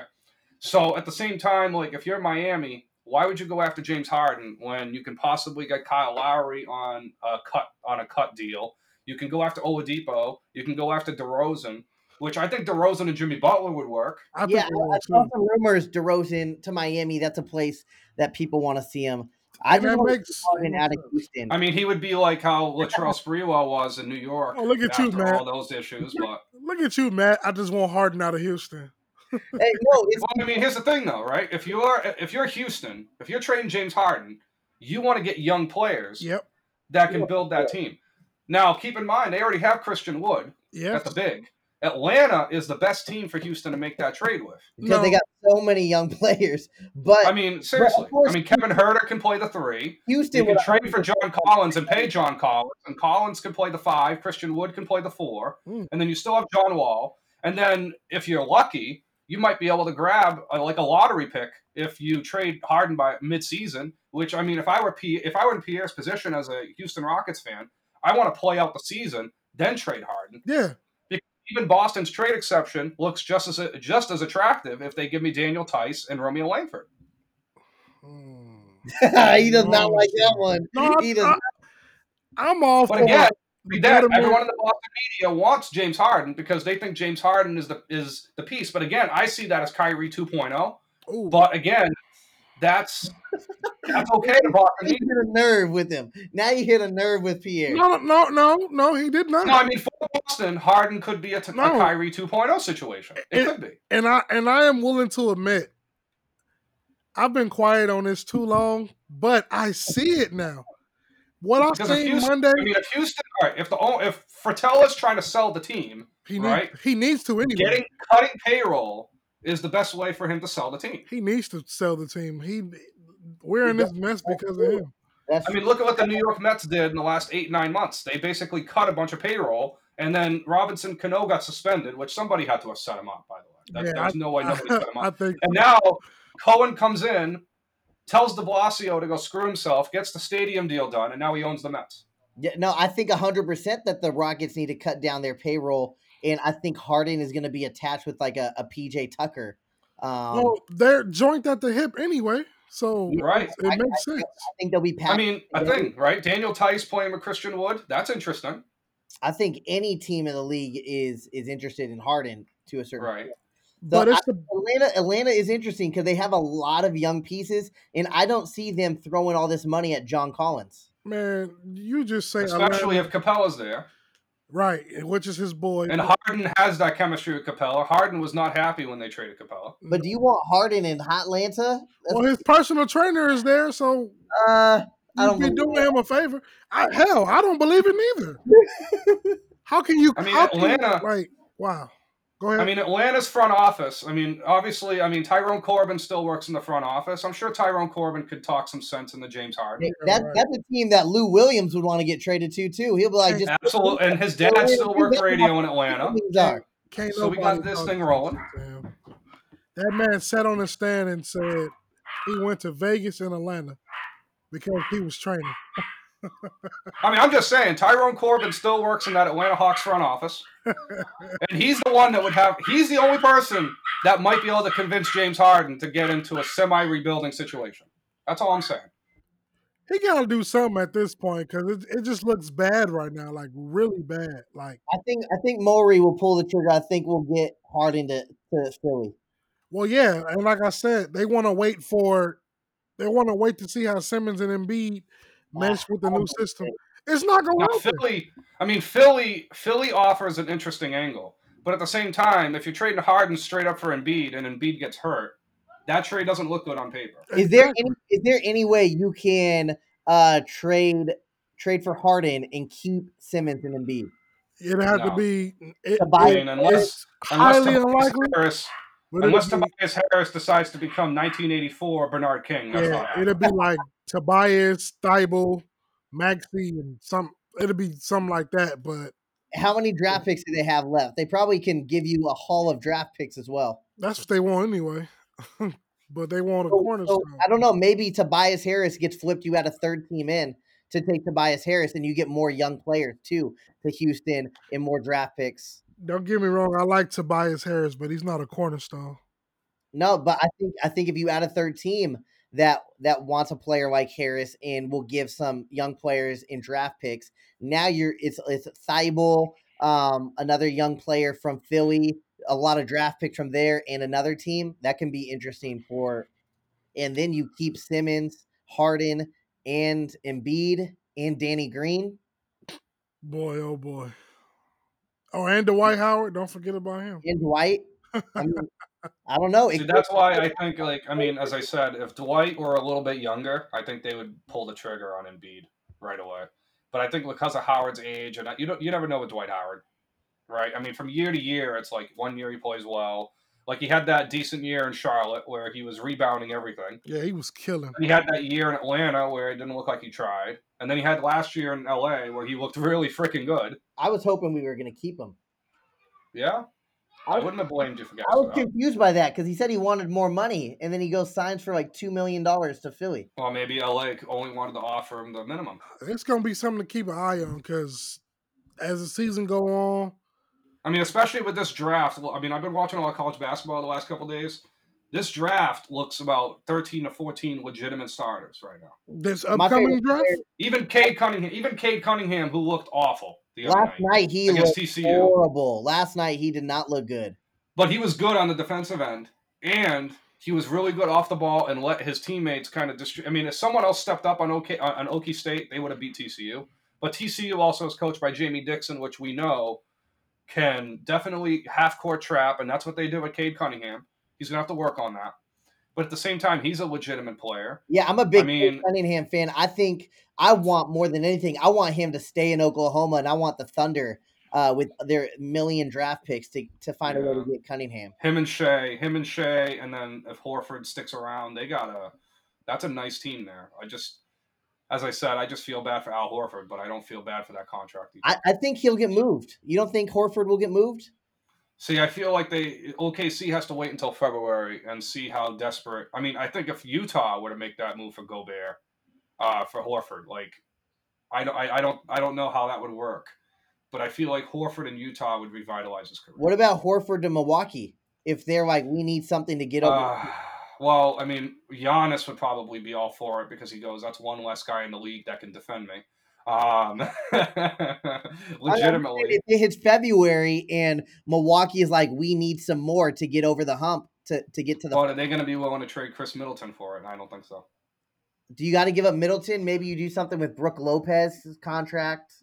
So at the same time, like if you're Miami, why would you go after James Harden when you can possibly get Kyle Lowry on a cut on a cut deal? You can go after Oladipo. You can go after DeRozan, which I think DeRozan and Jimmy Butler would work. I yeah, I, will I saw some rumors DeRozan to Miami. That's a place that people want to see him. I And just that want makes see Harden out of. Houston. I mean, he would be like how Latrell Sprewell was in New York. Oh, look at you, after man. all those issues, but Look at you, Matt. I just want Harden out of Houston. hey, no, it's well, I mean, here's the thing, though, right? If you're if you're Houston, if you're trading James Harden, you want to get young players Yep. that can build that team. Now, keep in mind, they already have Christian Wood Yes. at the big. Atlanta is the best team for Houston to make that trade with. because they got so many young players. But I mean, seriously. course- I mean, Kevin Huerter can play the three. Houston You can trade for John Collins and pay John Collins, and Collins can play the five. Christian Wood can play the four, Mm. and then you still have John Wall. And then, if you're lucky, you might be able to grab a, like a lottery pick if you trade Harden by midseason. Which I mean, if I were P, if I were in Pierre's position as a Houston Rockets fan, I want to play out the season, then trade Harden. Yeah. Even Boston's trade exception looks just as just as attractive if they give me Daniel Theis and Romeo Langford. Mm. he does not like that one. No, He does I, am all But for again, the that everyone in the Boston media wants James Harden because they think James Harden is the is the piece. But again, I see that as Kyrie 2.0. Ooh, But again, that's that's okay to Boston You hit a nerve with him. Now you hit a nerve with Pierre. no, no, no, no, he did not. No, I mean for Boston, Harden could be a, t- a No. Kyrie 2.0 situation. It It- could be. and I and I am willing to admit, I've been quiet on this too long, but I see it now. What I Because if seen Houston, Monday, I mean, if Houston, all right, if the own- if Fratello's trying to sell the team, he need, right. he needs to anyway. getting cutting payroll is the best way for him to sell the team. he needs to sell the team. He we're in this mess because of him. I mean, look at what the New York Mets did in the last eight nine months. They basically cut a bunch of payroll, and then Robinson Cano got suspended, which somebody had to have set him up. By the way, that, Yeah, there's no way nobody set him I up. think And now Cohen comes in, tells De Blasio to go screw himself, gets the stadium deal done, and now he owns the Mets. Yeah, no, I think hundred percent that the Rockets need to cut down their payroll, and I think Harden is going to be attached with like a, a PJ Tucker. Um, well, they're joint at the hip anyway, so Right. it I- makes sense. I think they'll be. I mean, a thing, right? Daniel Theis playing with Christian Wood. That's interesting, I think any team in the league is is interested in Harden to a certain. right? The, But it's the Atlanta, Atlanta is interesting because they have a lot of young pieces, and I don't see them throwing all this money at John Collins. Man, you just say especially Atlanta, if Capela's there. Right, which is his boy. And Harden has that chemistry with Capela. Harden was not happy when they traded Capela. But do you want Harden in Atlanta? well, his personal trainer is there, so Uh, I you'd don't be believe doing him a favor. I, hell, I don't believe it either. How can you? I mean, how can you- Atlanta- like, wow. Go ahead. I mean, Atlanta's front office. I mean, obviously, I mean Tyrone Corbin still works in the front office. I'm sure Tyrone Corbin could talk some sense into James Harden. that, that's a team that Lou Williams would want to get traded to too. He'll be like, just Absolutely, and his dad still works radio in Atlanta. Things. Can't so we got this thing rolling. into. That man sat on the stand and said he went to Vegas and Atlanta because he was training. I mean, I'm just saying, Tyrone Corbin still works in that Atlanta Hawks front office, and he's the one that would have. He's the only person that might be able to convince James Harden to get into a semi-rebuilding situation. That's all I'm saying. He got to do something at this point because it, it just looks bad right now, like really bad. Like, I think I think Morey will pull the trigger. I think we'll get Harden to, to Philly. well, yeah, and like I said, they want to wait for, they want to wait to see how Simmons and Embiid mesh with the new system. It's not going to happen. Philly, I mean, Philly, Philly offers an interesting angle, but at the same time, if you're trading Harden straight up for Embiid and Embiid gets hurt, that trade doesn't look good on paper. Is there any is there any way you can uh trade trade for Harden and keep Simmons and Embiid? It'd have to be. It, To buy I it- unless it's unless highly Tobias unlikely. Harris, but it'd unless be- Tobias Harris decides to become 1984 Bernard King, that's Yeah, happening. it'll be like Tobias, Thybulle, Maxey, and some. It'll be something like that. But How many draft picks do they have left? They probably can give you a haul of draft picks as well. that's what they want anyway. but they want a So- so, cornerstone. I don't know. Maybe Tobias Harris gets flipped. You had a third team in to take Tobias Harris, and you get more young players too to Houston and more draft picks. Don't get me wrong. I like Tobias Harris, but he's not a cornerstone. No, but I think I think if you add a third team that that wants a player like Harris and will give some young players in draft picks, now you're it's it's Thybulle, um, another young player from Philly, a lot of draft picks from there, and another team that can be interesting for. And then you keep Simmons, Harden, and Embiid and Danny Green. Boy, oh boy. Oh, and Dwight Howard. Don't forget about him. and Dwight. I mean, I don't know. See, that's why I think, like, I mean, as I said, if Dwight were a little bit younger, I think they would pull the trigger on Embiid right away. But I think because of Howard's age, and you don't, you never know with Dwight Howard, right? I mean, from year to year, it's like one year he plays well. Like he had that decent year in Charlotte where he was rebounding everything. Yeah, he was killing. And he had that year in Atlanta where it didn't look like he tried. And then he had last year in LA where he looked really freaking good. I was hoping we were going to keep him. Yeah. I I wouldn't have blamed you for guys I was confused by that because he said he wanted more money, and then he goes signs for like two million dollars to Philly. Well, maybe LA only wanted to offer him the minimum. It's gonna be something to keep an eye on because as the season go on, I mean, especially with this draft. I mean, I've been watching a lot of college basketball the last couple days. This draft looks about 13 to 14 legitimate starters right now. this My upcoming draft, Even Cade Cunningham, even Cade Cunningham, who looked awful the other Last night night he against looked TCU, horrible. Last night he did not look good. but he was good on the defensive end, and he was really good off the ball and let his teammates kind of distribute. I mean, if someone else stepped up on OK on Okie State, they would have beat TCU. But TCU also is coached by Jamie Dixon, which we know can definitely half court trap, and that's what they do with Cade Cunningham. He's gonna have to work on that. But at the same time, he's a legitimate player. Yeah, I'm a big I mean- Cunningham fan. I think I want more than anything. I want him to stay in Oklahoma, and I want the Thunder uh, with their million draft picks to to find a way to get Cunningham. Him and Shai, him and Shai, and then if Horford sticks around, they got a that's a nice team there. I just as I said, I just feel bad for Al Horford, but I don't feel bad for that contract. I, I think he'll get moved. You don't think Horford will get moved? See, I feel like they OKC has to wait until February and see how desperate. I mean, I think if Utah were to make that move for Gobert, uh, for Horford, like I don't, I, I don't, I don't know how that would work, but I feel like Horford in Utah would revitalize his career. What about Horford to Milwaukee? If they're like, we need something to get over. Uh, well, I mean, Giannis would probably be all for it because he goes, "That's one less guy in the league that can defend me." Um, legitimately, it hits February and Milwaukee is like, we need some more to get over the hump to, to get to the. but are they going to be willing to trade Khris Middleton for it? I don't think so. Do you got to give up Middleton? Maybe you do something with Brook Lopez's contract.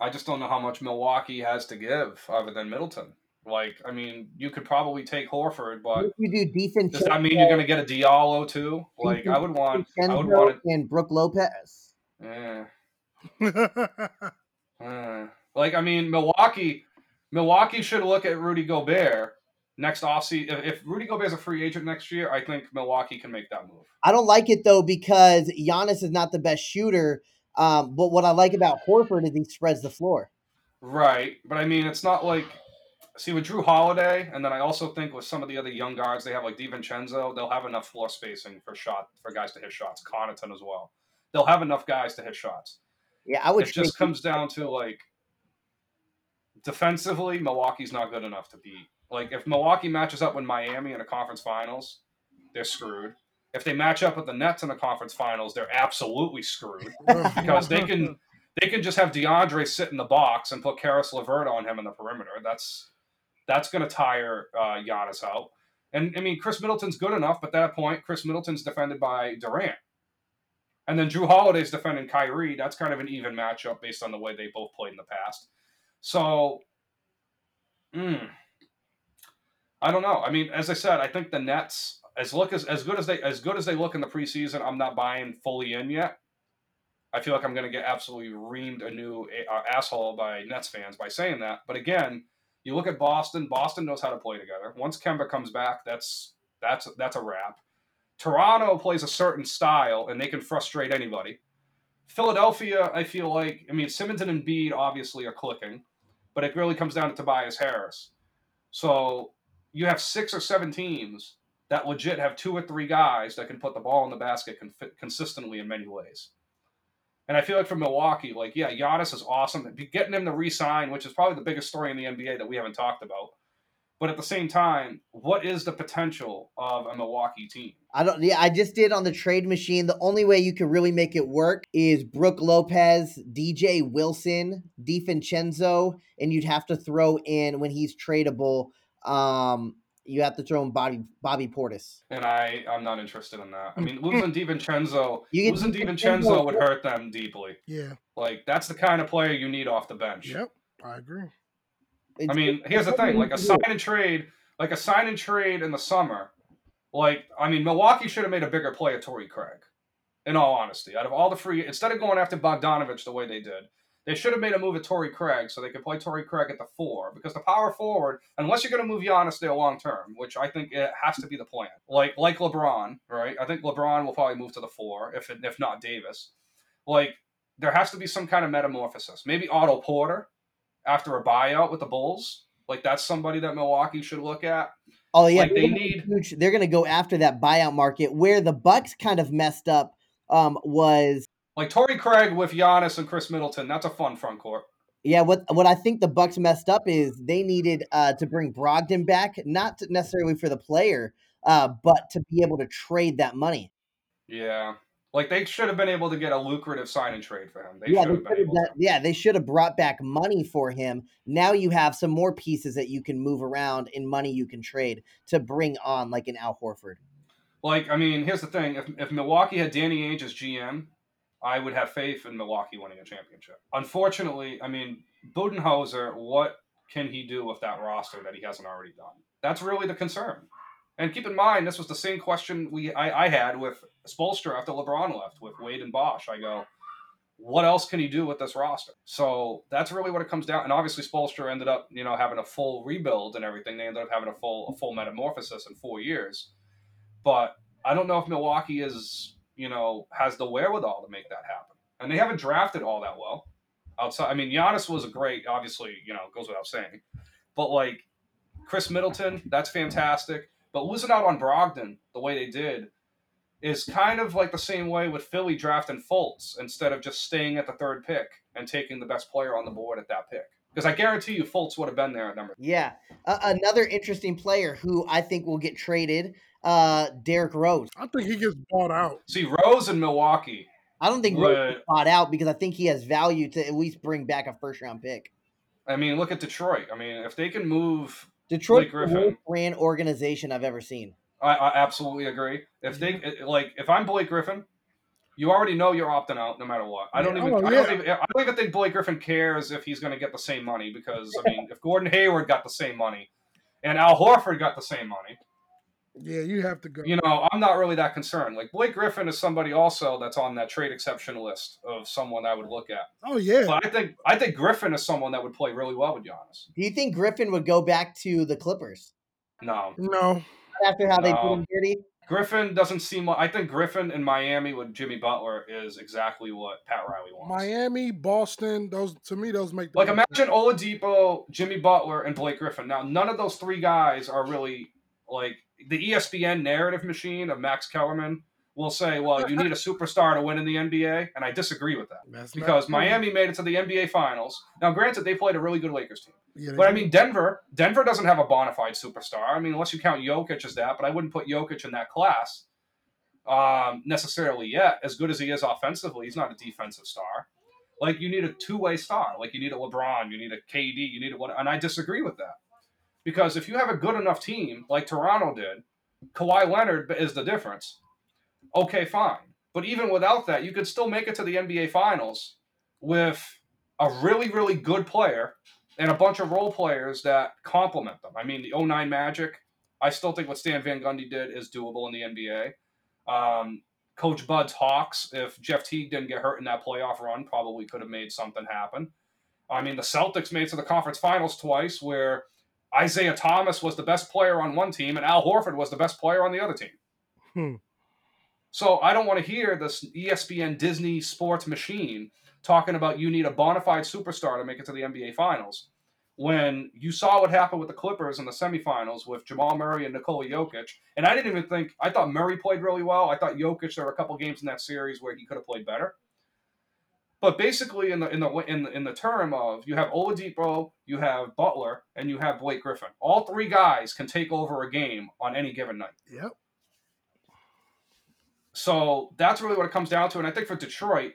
I just don't know how much Milwaukee has to give other than Middleton. Like, I mean, you could probably take Horford, but If you do defense, does that mean you're going to get a Diallo too? Like, I would want, I would want it. and Brook Lopez. Eh, eh. Like, I mean, Milwaukee, Milwaukee should look at Rudy Gobert next offseason. If, if Rudy is a free agent next year, I think Milwaukee can make that move. I don't like it though because Giannis is not the best shooter. Um, but what I like about Horford is he spreads the floor. Right, but I mean, it's not like see with Jrue Holiday, and then I also think with some of the other young guards they have, like DiVincenzo, they'll have enough floor spacing for shot for guys to hit shots. Connaughton as well, they'll have enough guys to hit shots. Yeah, I would. It just comes down to like defensively, Milwaukee's not good enough to beat. Like if Milwaukee matches up with Miami in a conference finals, they're screwed. If they match up with the Nets in the conference finals, they're absolutely screwed because they can they can just have DeAndre sit in the box and put Caris LeVert on him in the perimeter. That's that's going to tire uh, Giannis out. And I mean, Khris Middleton's good enough, but at that point, Khris Middleton's defended by Durant. And then Jrue Holiday's defending Kyrie. That's kind of an even matchup based on the way they both played in the past. So, mm, I don't know. I mean, as I said, I think the Nets, as look as, as good as they as good as they look in the preseason, I'm not buying fully in yet. I feel like I'm going to get absolutely reamed a new uh, asshole by Nets fans by saying that. But again, you look at Boston. Boston knows how to play together. Once Kemba comes back, that's that's that's a wrap. Toronto plays a certain style, and they can frustrate anybody. Philadelphia, I feel like, I mean, Simmons and Embiid obviously are clicking, but it really comes down to Tobias Harris. So you have six or seven teams that legit have two or three guys that can put the ball in the basket con- consistently in many ways. And I feel like for Milwaukee, like, yeah, Giannis is awesome. Getting him to re-sign, which is probably the biggest story in the NBA that we haven't talked about. But at the same time, what is the potential of a Milwaukee team? I don't. Yeah, I just did on the trade machine. The only way you can really make it work is Brook Lopez, DJ Wilson, DiVincenzo, and you'd have to throw in when he's tradable. Um, you have to throw in Bobby Bobby Portis. And I, I'm not interested in that. I mean, losing DiVincenzo, You get losing DiVincenzo- DiVincenzo would hurt them deeply. yeah. Like that's the kind of player you need off the bench. Yep. I agree. I mean, here's the thing: like a sign and trade, like a sign and trade in the summer. Like, I mean, Milwaukee should have made a bigger play at Torrey Craig. In all honesty, out of all the free, instead of going after Bogdanovic the way they did, they should have made a move at Torrey Craig so they could play Torrey Craig at the four. Because the power forward, unless you're going to move Giannis there long term, which I think it has to be the plan. Like like LeBron, right? I think LeBron will probably move to the four, if it, if not Davis. Like there has to be some kind of metamorphosis. Maybe Otto Porter after a buyout with the Bulls. Like that's somebody that Milwaukee should look at. Oh yeah, Like, they're they need- huge- they're going to go after that buyout market. Where the Bucks kind of messed up um, was Like Torrey Craig with Giannis and Khris Middleton. That's a fun front court. yeah. What what I think the Bucks messed up is they needed uh, to bring Brogdon back, not necessarily for the player, uh, but to be able to trade that money. Yeah. Like they should have been able to get a lucrative sign and trade for him. They yeah, should they have been able done- to. yeah, they should have brought back money for him. Now you have some more pieces that you can move around and money you can trade to bring on like an Al Horford. Like, I mean, here's the thing: if, if Milwaukee had Danny Ainge as GM, I would have faith in Milwaukee winning a championship. Unfortunately, I mean, Budenholzer, what can he do with that roster that he hasn't already done? That's really the concern. And keep in mind, this was the same question we I, I had with Spoelstra after LeBron left with Wade and Bosh. I go, what else can he do with this roster? So that's really what it comes down. And obviously, Spoelstra ended up, you know, having a full rebuild and everything. They ended up having a full a full metamorphosis in four years. But I don't know if Milwaukee is, you know, has the wherewithal to make that happen. And they haven't drafted all that well. Outside, I mean, Giannis was a great, obviously, you know, goes without saying. But like Khris Middleton, that's fantastic. But losing out on Brogdon the way they did is kind of like the same way with Philly drafting Fultz instead of just staying at the third pick and taking the best player on the board at that pick. Because I guarantee you, Fultz would have been there at number. Yeah, uh, another interesting player who I think will get traded, uh, Derrick Rose. I think he gets bought out. See, Rose in Milwaukee. I don't think Rose Would- is bought out because I think he has value to at least bring back a first round pick. I mean, look at Detroit. I mean, if they can move, Detroit Blake the Griffin. worst ran organization I've ever seen. I, I absolutely agree. If they like, if I'm Blake Griffin You already know you're opting out no matter what. I don't Yeah, even. oh, I, don't even I don't even think Blake Griffin cares if he's going to get the same money because I mean, if Gordon Hayward got the same money, and Al Horford got the same money, Yeah, you have to go. you know, I'm not really that concerned. Like Blake Griffin is somebody also that's on that trade exception list of someone I would look at. oh yeah. But I think I think Griffin is someone that would play really well with Giannis. Do you think Griffin would go back to the Clippers No, No. after how they put him dirty? Griffin doesn't seem. like I think Griffin in Miami with Jimmy Butler is exactly what Pat Riley wants. Miami, Boston, those to me those make the Like most imagine Oladipo, Jimmy Butler, and Blake Griffin. Now none of those three guys are really like the ESPN narrative machine of Max Kellerman will say, "Well, you need a superstar to win in the NBA," and I disagree with that That's because. Miami made it to the NBA Finals. Now, granted, they played a really good Lakers team, Yeah, but I mean Denver. Denver doesn't have a bona fide superstar. I mean, unless you count Jokic as that, but I wouldn't put Jokic in that class um, necessarily yet. As good as he is offensively, he's not a defensive star. Like you need a two way star. Like you need a LeBron, you need a KD, you need a what? And I disagree with that because if you have a good enough team like Toronto did, Kawhi Leonard is the difference. Okay, fine. But even without that, you could still make it to the NBA Finals with a really, really good player and a bunch of role players that complement them. I mean, the 09 Magic, I still think what Stan Van Gundy did is doable in the NBA. Um, Coach Bud's Hawks, if Jeff Teague didn't get hurt in that playoff run, probably could have made something happen. I mean, the Celtics made it to the conference finals twice where Isaiah Thomas was the best player on one team and Al Horford was the best player on the other team. Hmm. So I don't want to hear this ESPN Disney sports machine talking about you need a bona fide superstar to make it to the NBA Finals. When you saw what happened with the Clippers in the semifinals with Jamal Murray and Nikola Jokic, and I didn't even think I thought Murray played really well. I thought Jokic there were a couple games in that series where he could have played better. But basically, in the in the in the, in the term of you have Oladipo, you have Butler, and you have Blake Griffin. All three guys can take over a game on any given night. Yep. So that's really what it comes down to. And I think for Detroit,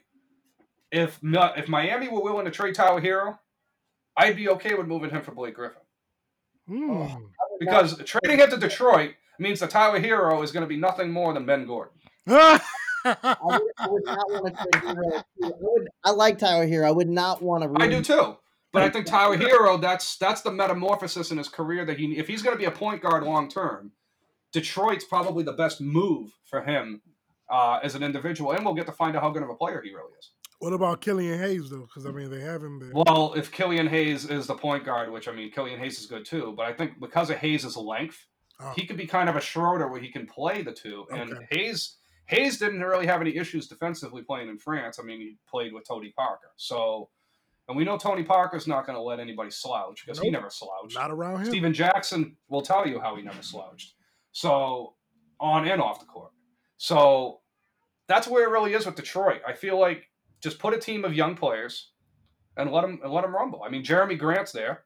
if Mi- if Miami were willing to trade Tyler Herro, I'd be okay with moving him for Blake Griffin Hmm. because trading him to Detroit means that Tyler Herro is going to be nothing more than Ben Gordon. I would, I would not want to trade Herro. I, would, I like Tyler here. I would not want to. I do too. But I think Tyler Herro, that's that's the metamorphosis in his career that he if he's going to be a point guard long term, Detroit's probably the best move for him uh, as an individual, and we'll get to find out how good of a player he really is. what about Killian Hayes though? Because I mean they have him there. Well, if Killian Hayes is the point guard, which I mean, Killian Hayes is good too, but I think because of Hayes' length, Oh, he could be kind of a Schroeder where he can play the two. And Okay. Hayes Hayes didn't really have any issues defensively playing in France. I mean, he played with Tony Parker, so and we know Tony Parker's not going to let anybody slouch because he never slouched. not around him. Stephen Jackson will tell you how he never slouched. So on and off the court. So that's where it really is with Detroit. I feel like just put a team of young players and let them and let them rumble. I mean, Jerami Grant's there,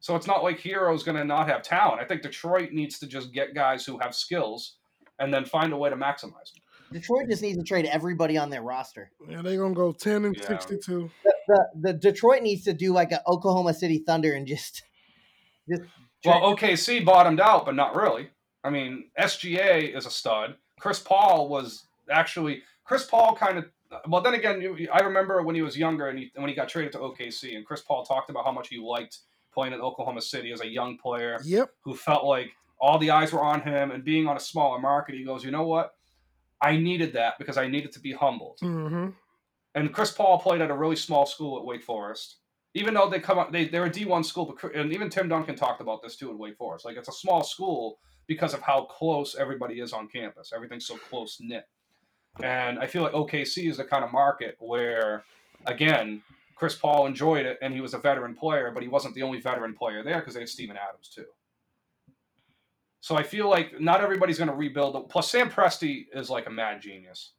so it's not like Herro's going to not have talent. I think Detroit needs to just get guys who have skills and then find a way to maximize them. Detroit just needs to trade everybody on their roster. Yeah, they're gonna go ten and Yeah. sixty-two. The, the, the Detroit needs to do like an Oklahoma City Thunder and just, just Well, OKC bottomed out, but not really. I mean, SGA is a stud. Chris Paul was actually Chris Paul kind of. Well, then again, I remember when he was younger and he, when he got traded to OKC, and Chris Paul talked about how much he liked playing in Oklahoma City as a young player Yep. who felt like all the eyes were on him and being on a smaller market. He goes, you know what? I needed that because I needed to be humbled. Mm-hmm. And Chris Paul played at a really small school at Wake Forest. Even though they come up, they they're a D one school, but and even Tim Duncan talked about this too at Wake Forest. Like it's a small school because of how close everybody is on campus. Everything's so close knit. And I feel like OKC is the kind of market where, again, Chris Paul enjoyed it and he was a veteran player, but he wasn't the only veteran player there because they had Steven Adams too. So I feel like not everybody's going to rebuild. Plus, Sam Presti is like a mad genius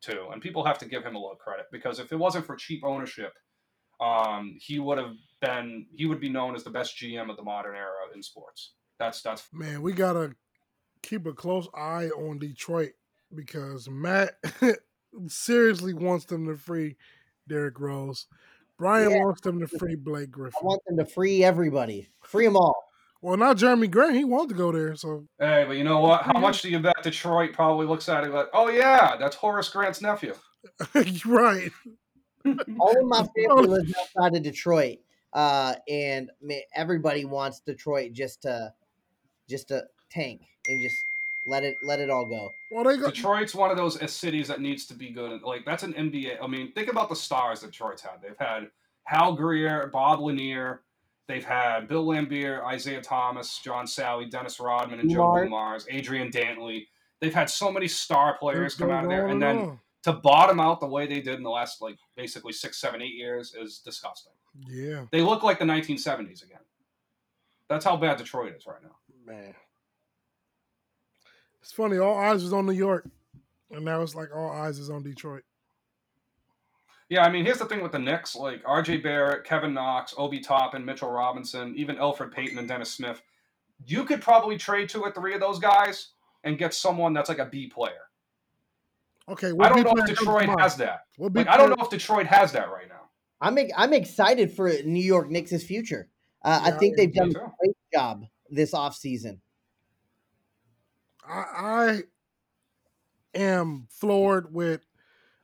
too, and people have to give him a little credit because if it wasn't for cheap ownership, um, he would have been he would be known as the best GM of the modern era in sports. That's that's Man, we gotta keep a close eye on Detroit because Matt seriously wants them to free Derrick Rose. Brian Yeah. wants them to free Blake Griffin. I Griffin. want them to free everybody, free them all. Well, not Jerami Grant. He wanted to go there. So hey, but you know what? How much do you bet Detroit probably looks at it like, oh yeah, that's Horace Grant's nephew. right. All of my family lives outside of Detroit, uh, and man, everybody wants Detroit just to just to tank and just let it let it all go. Well, they got Detroit's one of those uh, cities that needs to be good. Like that's an NBA. I mean, think about the stars that Detroit's had. They've had Hal Greer, Bob Lanier. They've had Bill Laimbeer, Isaiah Thomas, John Salley, Dennis Rodman, and Joe Mars. Dumars, Adrian Dantley. They've had so many star players come out of there, and then to bottom out the way they did in the last like basically six, seven, eight years is disgusting. yeah, They look like the 1970s again. That's how bad Detroit is right now. man. It's funny. All eyes was on New York, and now it's like all eyes is on Detroit. Yeah, I mean, here's the thing with the Knicks: like R.J. Barrett, Kevin Knox, Obi Toppin, Mitchell Robinson, even Elfrid Payton and Dennis Smith. You could probably trade two or three of those guys and get someone that's like a B player. Okay, I don't big know if Detroit has that. What big Like, I don't know if Detroit has that right now. I'm I'm excited for New York Knicks' future. Uh, I think they've done too. a great job this offseason. I, I am floored with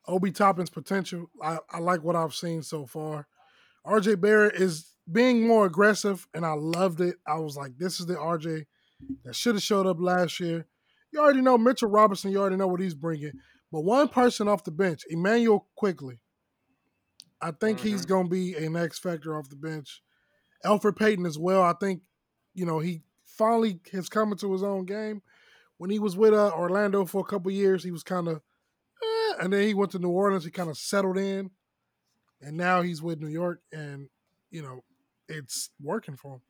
Obi Toppin's potential. I, I like what I've seen so far. RJ Barrett is being more aggressive, and I loved it. I was like, this is the RJ that should have showed up last year. You already know Mitchell Robinson, you already know what he's bringing. But one person off the bench, Immanuel Quickley, I think he's going to be an X factor off the bench. Elfrid Payton as well. I think, you know, he finally has come into his own game when he was with uh, Orlando for a couple years, he was kind of, and then he went to New Orleans. He kind of settled in, and now he's with New York, and you know, it's working for him.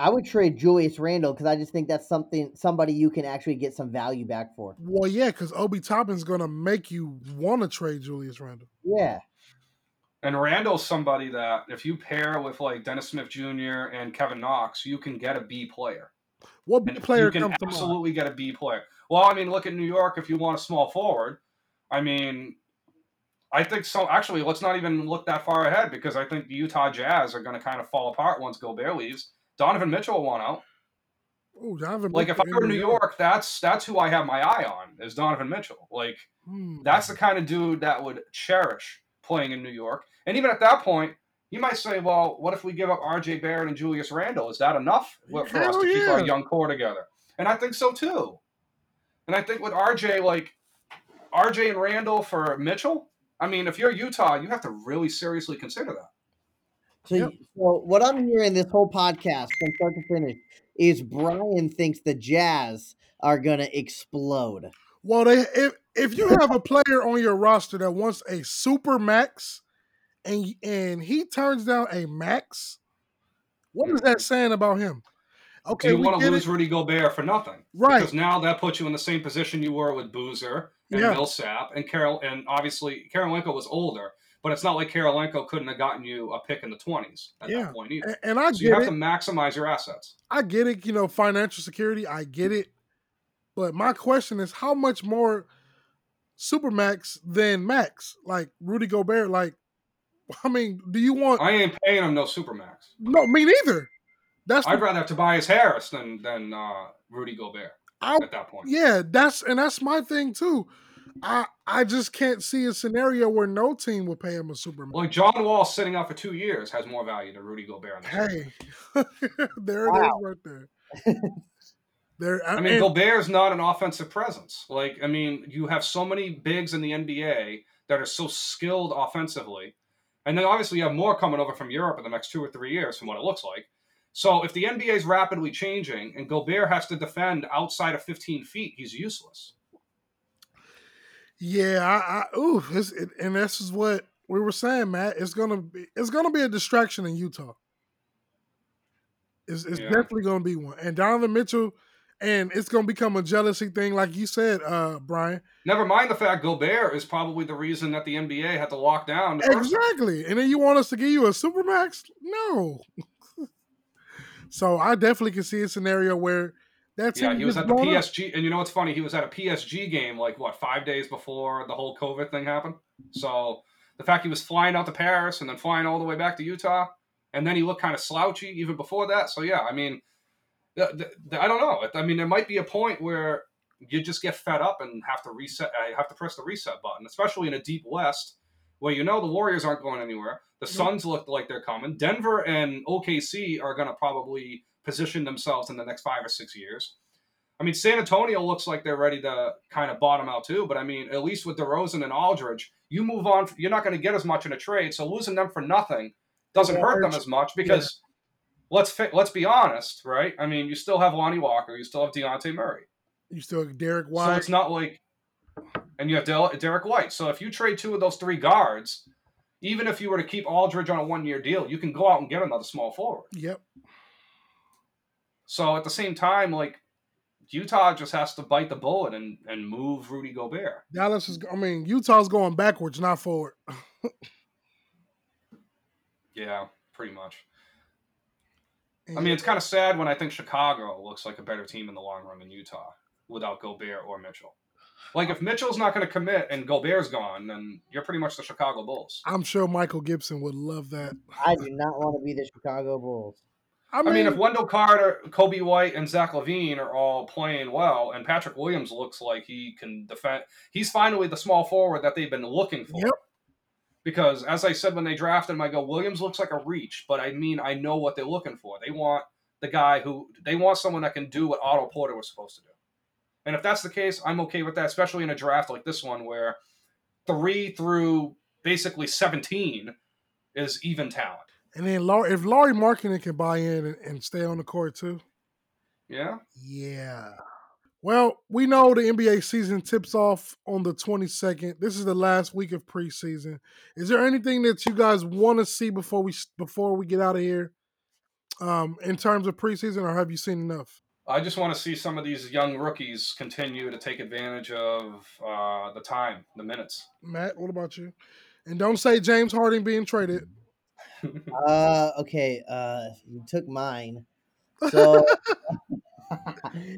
I would trade Julius Randle because I just think that's something somebody you can actually get some value back for. Well, yeah, because Obi Toppin's gonna make you want to trade Julius Randle. Yeah, And Randle's somebody that if you pair with like Dennis Smith Jr. and Kevin Knox, you can get a B player. What And player you can comes to mind? absolutely get a B player. Well, I mean, look at New York if you want a small forward. I mean, I think so. Actually, let's not even look that far ahead because I think the Utah Jazz are going to kind of fall apart once Gobert leaves. Donovan Mitchell want out. Oh, Donovan Like if I were in New York, that's that's who I have my eye on is Donovan Mitchell. Like Hmm. that's the kind of dude that would cherish playing in New York. And even at that point, you might say, well, what if we give up R.J. Barrett and Julius Randle? Is that enough for us Hell to keep our young core together? And I think so too. And I think with R.J., like R.J. and Randle for Mitchell, I mean, if you're Utah, you have to really seriously consider that. So, Yep. so what I'm hearing this whole podcast from start to finish is Brian thinks the Jazz are gonna explode. Well, they if if you have a player on your roster that wants a super max, and and he turns down a max, what is that saying about him? Okay, Do you want to lose it. Rudy Gobert for nothing? Right. Because now that puts you in the same position you were with Boozer and Yeah. Millsap and Carol, and obviously Kirilenko was older, but it's not like Kirilenko couldn't have gotten you a pick in the twenties at Yeah. that point either. And, and I So you have it. to maximize your assets. I get it. You know, financial security. I get it. But my question is, how much more supermax than max? Like Rudy Gobert. Like, I mean, do you want? I ain't paying him no supermax. no, me neither. That's I'd the, rather have Tobias Harris than than uh, Rudy Gobert I, at that point. yeah. That's and that's my thing too. I I just can't see a scenario where no team would pay him a supermax. Like John Wall sitting out for two years has more value than Rudy Gobert. In the. Hey, there it is, Wow. right there. there. I mean, and- Gobert's not an offensive presence. Like, I mean, you have so many bigs in the NBA that are so skilled offensively. And then obviously you have more coming over from Europe in the next two or three years from what it looks like. So if the NBA is rapidly changing and Gobert has to defend outside of 15 feet, he's useless. Yeah, I, I ooh, it, and this is what we were saying, Matt. It's gonna be it's gonna be a distraction in Utah. It's, it's Yeah. definitely gonna be one. And Donovan Mitchell, and it's gonna become a jealousy thing, like you said, uh, Brian. Never mind the fact Gobert is probably the reason that the NBA had to lock down. the first time. Exactly. And then you want us to give you a supermax? No. so I definitely can see a scenario where that's Yeah, he was at the PSG, and you know what's funny? He was at a PSG game like what five days before the whole COVID thing happened. So the fact he was flying out to Paris and then flying all the way back to Utah, and then he looked kind of slouchy even before that. So yeah, I mean, I don't know. I mean, there might be a point where you just get fed up and have to reset. I have to press the reset button, especially in a deep West where you know the Warriors aren't going anywhere. The Suns look like they're coming. Denver and OKC are going to probably position themselves in the next five or six years. I mean, San Antonio looks like they're ready to kind of bottom out too. But I mean, at least with DeRozan and Aldridge, you move on. You're not going to get as much in a trade, so losing them for nothing doesn't hurt them as much because let's fi- let's be honest, right? I mean, you still have Lonnie Walker, you still have Dejounte Murray, You still have Derrick White. so it's not like, and you have Derrick White. So if you trade two of those three guards, even if you were to keep Aldridge on a one-year deal, you can go out and get another small forward. yep. So at the same time, like Utah just has to bite the bullet and and move Rudy Gobert. Dallas is. I mean, Utah's going backwards, not forward. Yeah, pretty much. I mean, it's kind of sad when I think Chicago looks like a better team in the long run than Utah without Gobert or Mitchell. Like if Mitchell's not going to commit and Gobert's gone, then you're pretty much the Chicago Bulls. I'm sure Michael Gibson would love that. I do not want to be the Chicago Bulls. I I mean, mean, if Wendell Carter, Coby White, and Zach LaVine are all playing well, and Patrick Williams looks like he can defend, he's finally the small forward that they've been looking for. Yep. Because as I said when they drafted him, I go, Williams looks like a reach, but I mean, I know what they're looking for. They want the guy who they want someone that can do what Otto Porter was supposed to do. And if that's the case, I'm okay with that, especially in a draft like this one where three through basically 17 is even talent. and then Lauri, if Lauri Markkanen can buy in and, and stay on the court too, Yeah. yeah. Well, we know the NBA season tips off on the 22nd. This is the last week of preseason. Is there anything that you guys want to see before we before we get out of here, um, in terms of preseason, or have you seen enough? I just want to see some of these young rookies continue to take advantage of uh, the time, the minutes. Matt, what about you? And don't say James Harden being traded. Uh, okay. Uh, you took mine. So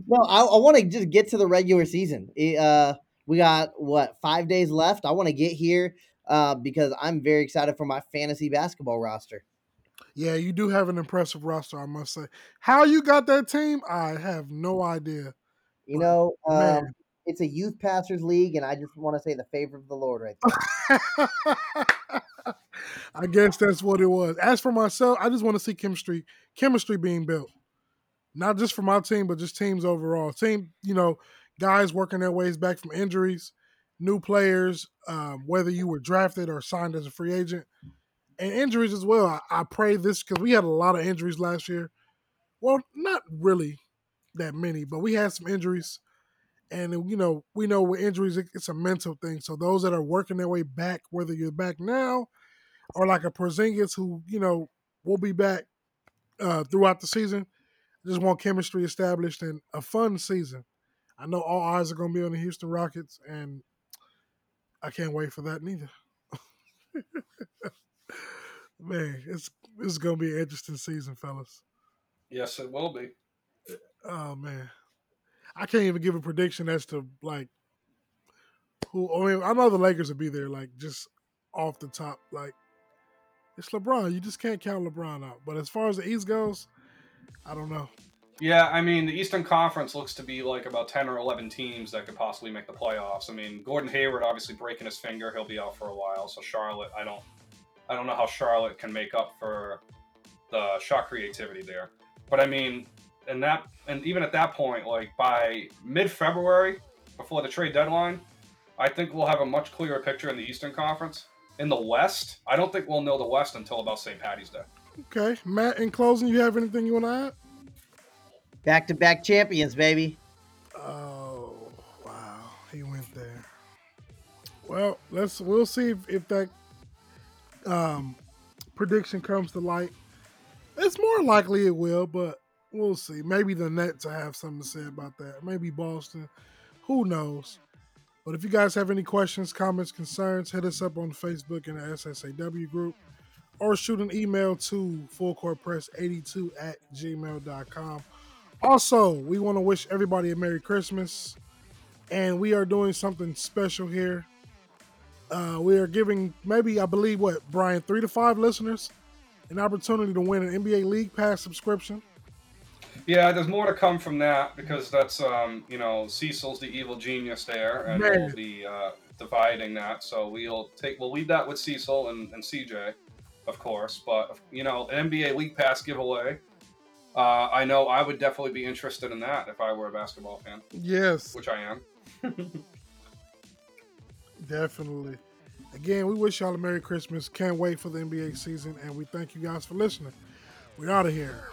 no, I, I want to just get to the regular season. It, uh, we got what five days left. I want to get here uh, because I'm very excited for my fantasy basketball roster. Yeah, you do have an impressive roster, I must say. How you got that team? I have no idea. You know, um, it's a youth pastors league, and I just want to say the favor of the Lord right there. I guess that's what it was. As for myself, I just want to see chemistry, chemistry being built. Not just for my team, but just teams overall. Team, you know, guys working their ways back from injuries, new players, um, whether you were drafted or signed as a free agent, and injuries as well. I, I pray this because we had a lot of injuries last year. Well, not really that many, but we had some injuries. And you know, we know with injuries, it- it's a mental thing. So those that are working their way back, whether you're back now or like a Porzingis who you know will be back uh, throughout the season, just want chemistry established and a fun season. I know all eyes are going to be on the Houston Rockets, and I can't wait for that neither. Man, it's it's going to be an interesting season, fellas. yes, it will be. Oh man, I can't even give a prediction as to like who. I mean, I know the Lakers will be there, like just off the top. Like it's LeBron. You just can't count LeBron out. But as far as the East goes, I don't know. Yeah, I mean, the Eastern Conference looks to be like about 10 or 11 teams that could possibly make the playoffs. I mean, Gordon Hayward obviously breaking his finger, he'll be out for a while. So Charlotte, I don't I don't know how Charlotte can make up for the shot creativity there. But I mean, and that and even at that point, like by mid-February, before the trade deadline, I think we'll have a much clearer picture in the Eastern Conference. In the West, I don't think we'll know the West until about St. Patty's Day. Okay, Matt. In closing, you have anything you want to add? Back to back champions, baby. Oh wow, he went there. Well, let's we'll see if, if that um, prediction comes to light. It's more likely it will, but we'll see. Maybe the Nets have something to say about that. Maybe Boston. Who knows? But if you guys have any questions, comments, concerns, hit us up on Facebook in the SSAW group or shoot an email to fullcourtpress82 at gmail.com. Also, we want to wish everybody a Merry Christmas. And we are doing something special here. Uh, we are giving maybe, I believe, what, Brian, three to five listeners an opportunity to win an NBA League Pass subscription. Yeah, there's more to come from that because that's um, you know Cecil's the evil genius there, and Man. we'll be uh, dividing that. So we'll take we'll leave that with Cecil and, and CJ, of course. But you know, an NBA League Pass giveaway. Uh, I know I would definitely be interested in that if I were a basketball fan, Yes, which I am. definitely. Again, we wish y'all a Merry Christmas. Can't wait for the NBA season, and we thank you guys for listening. We're out of here.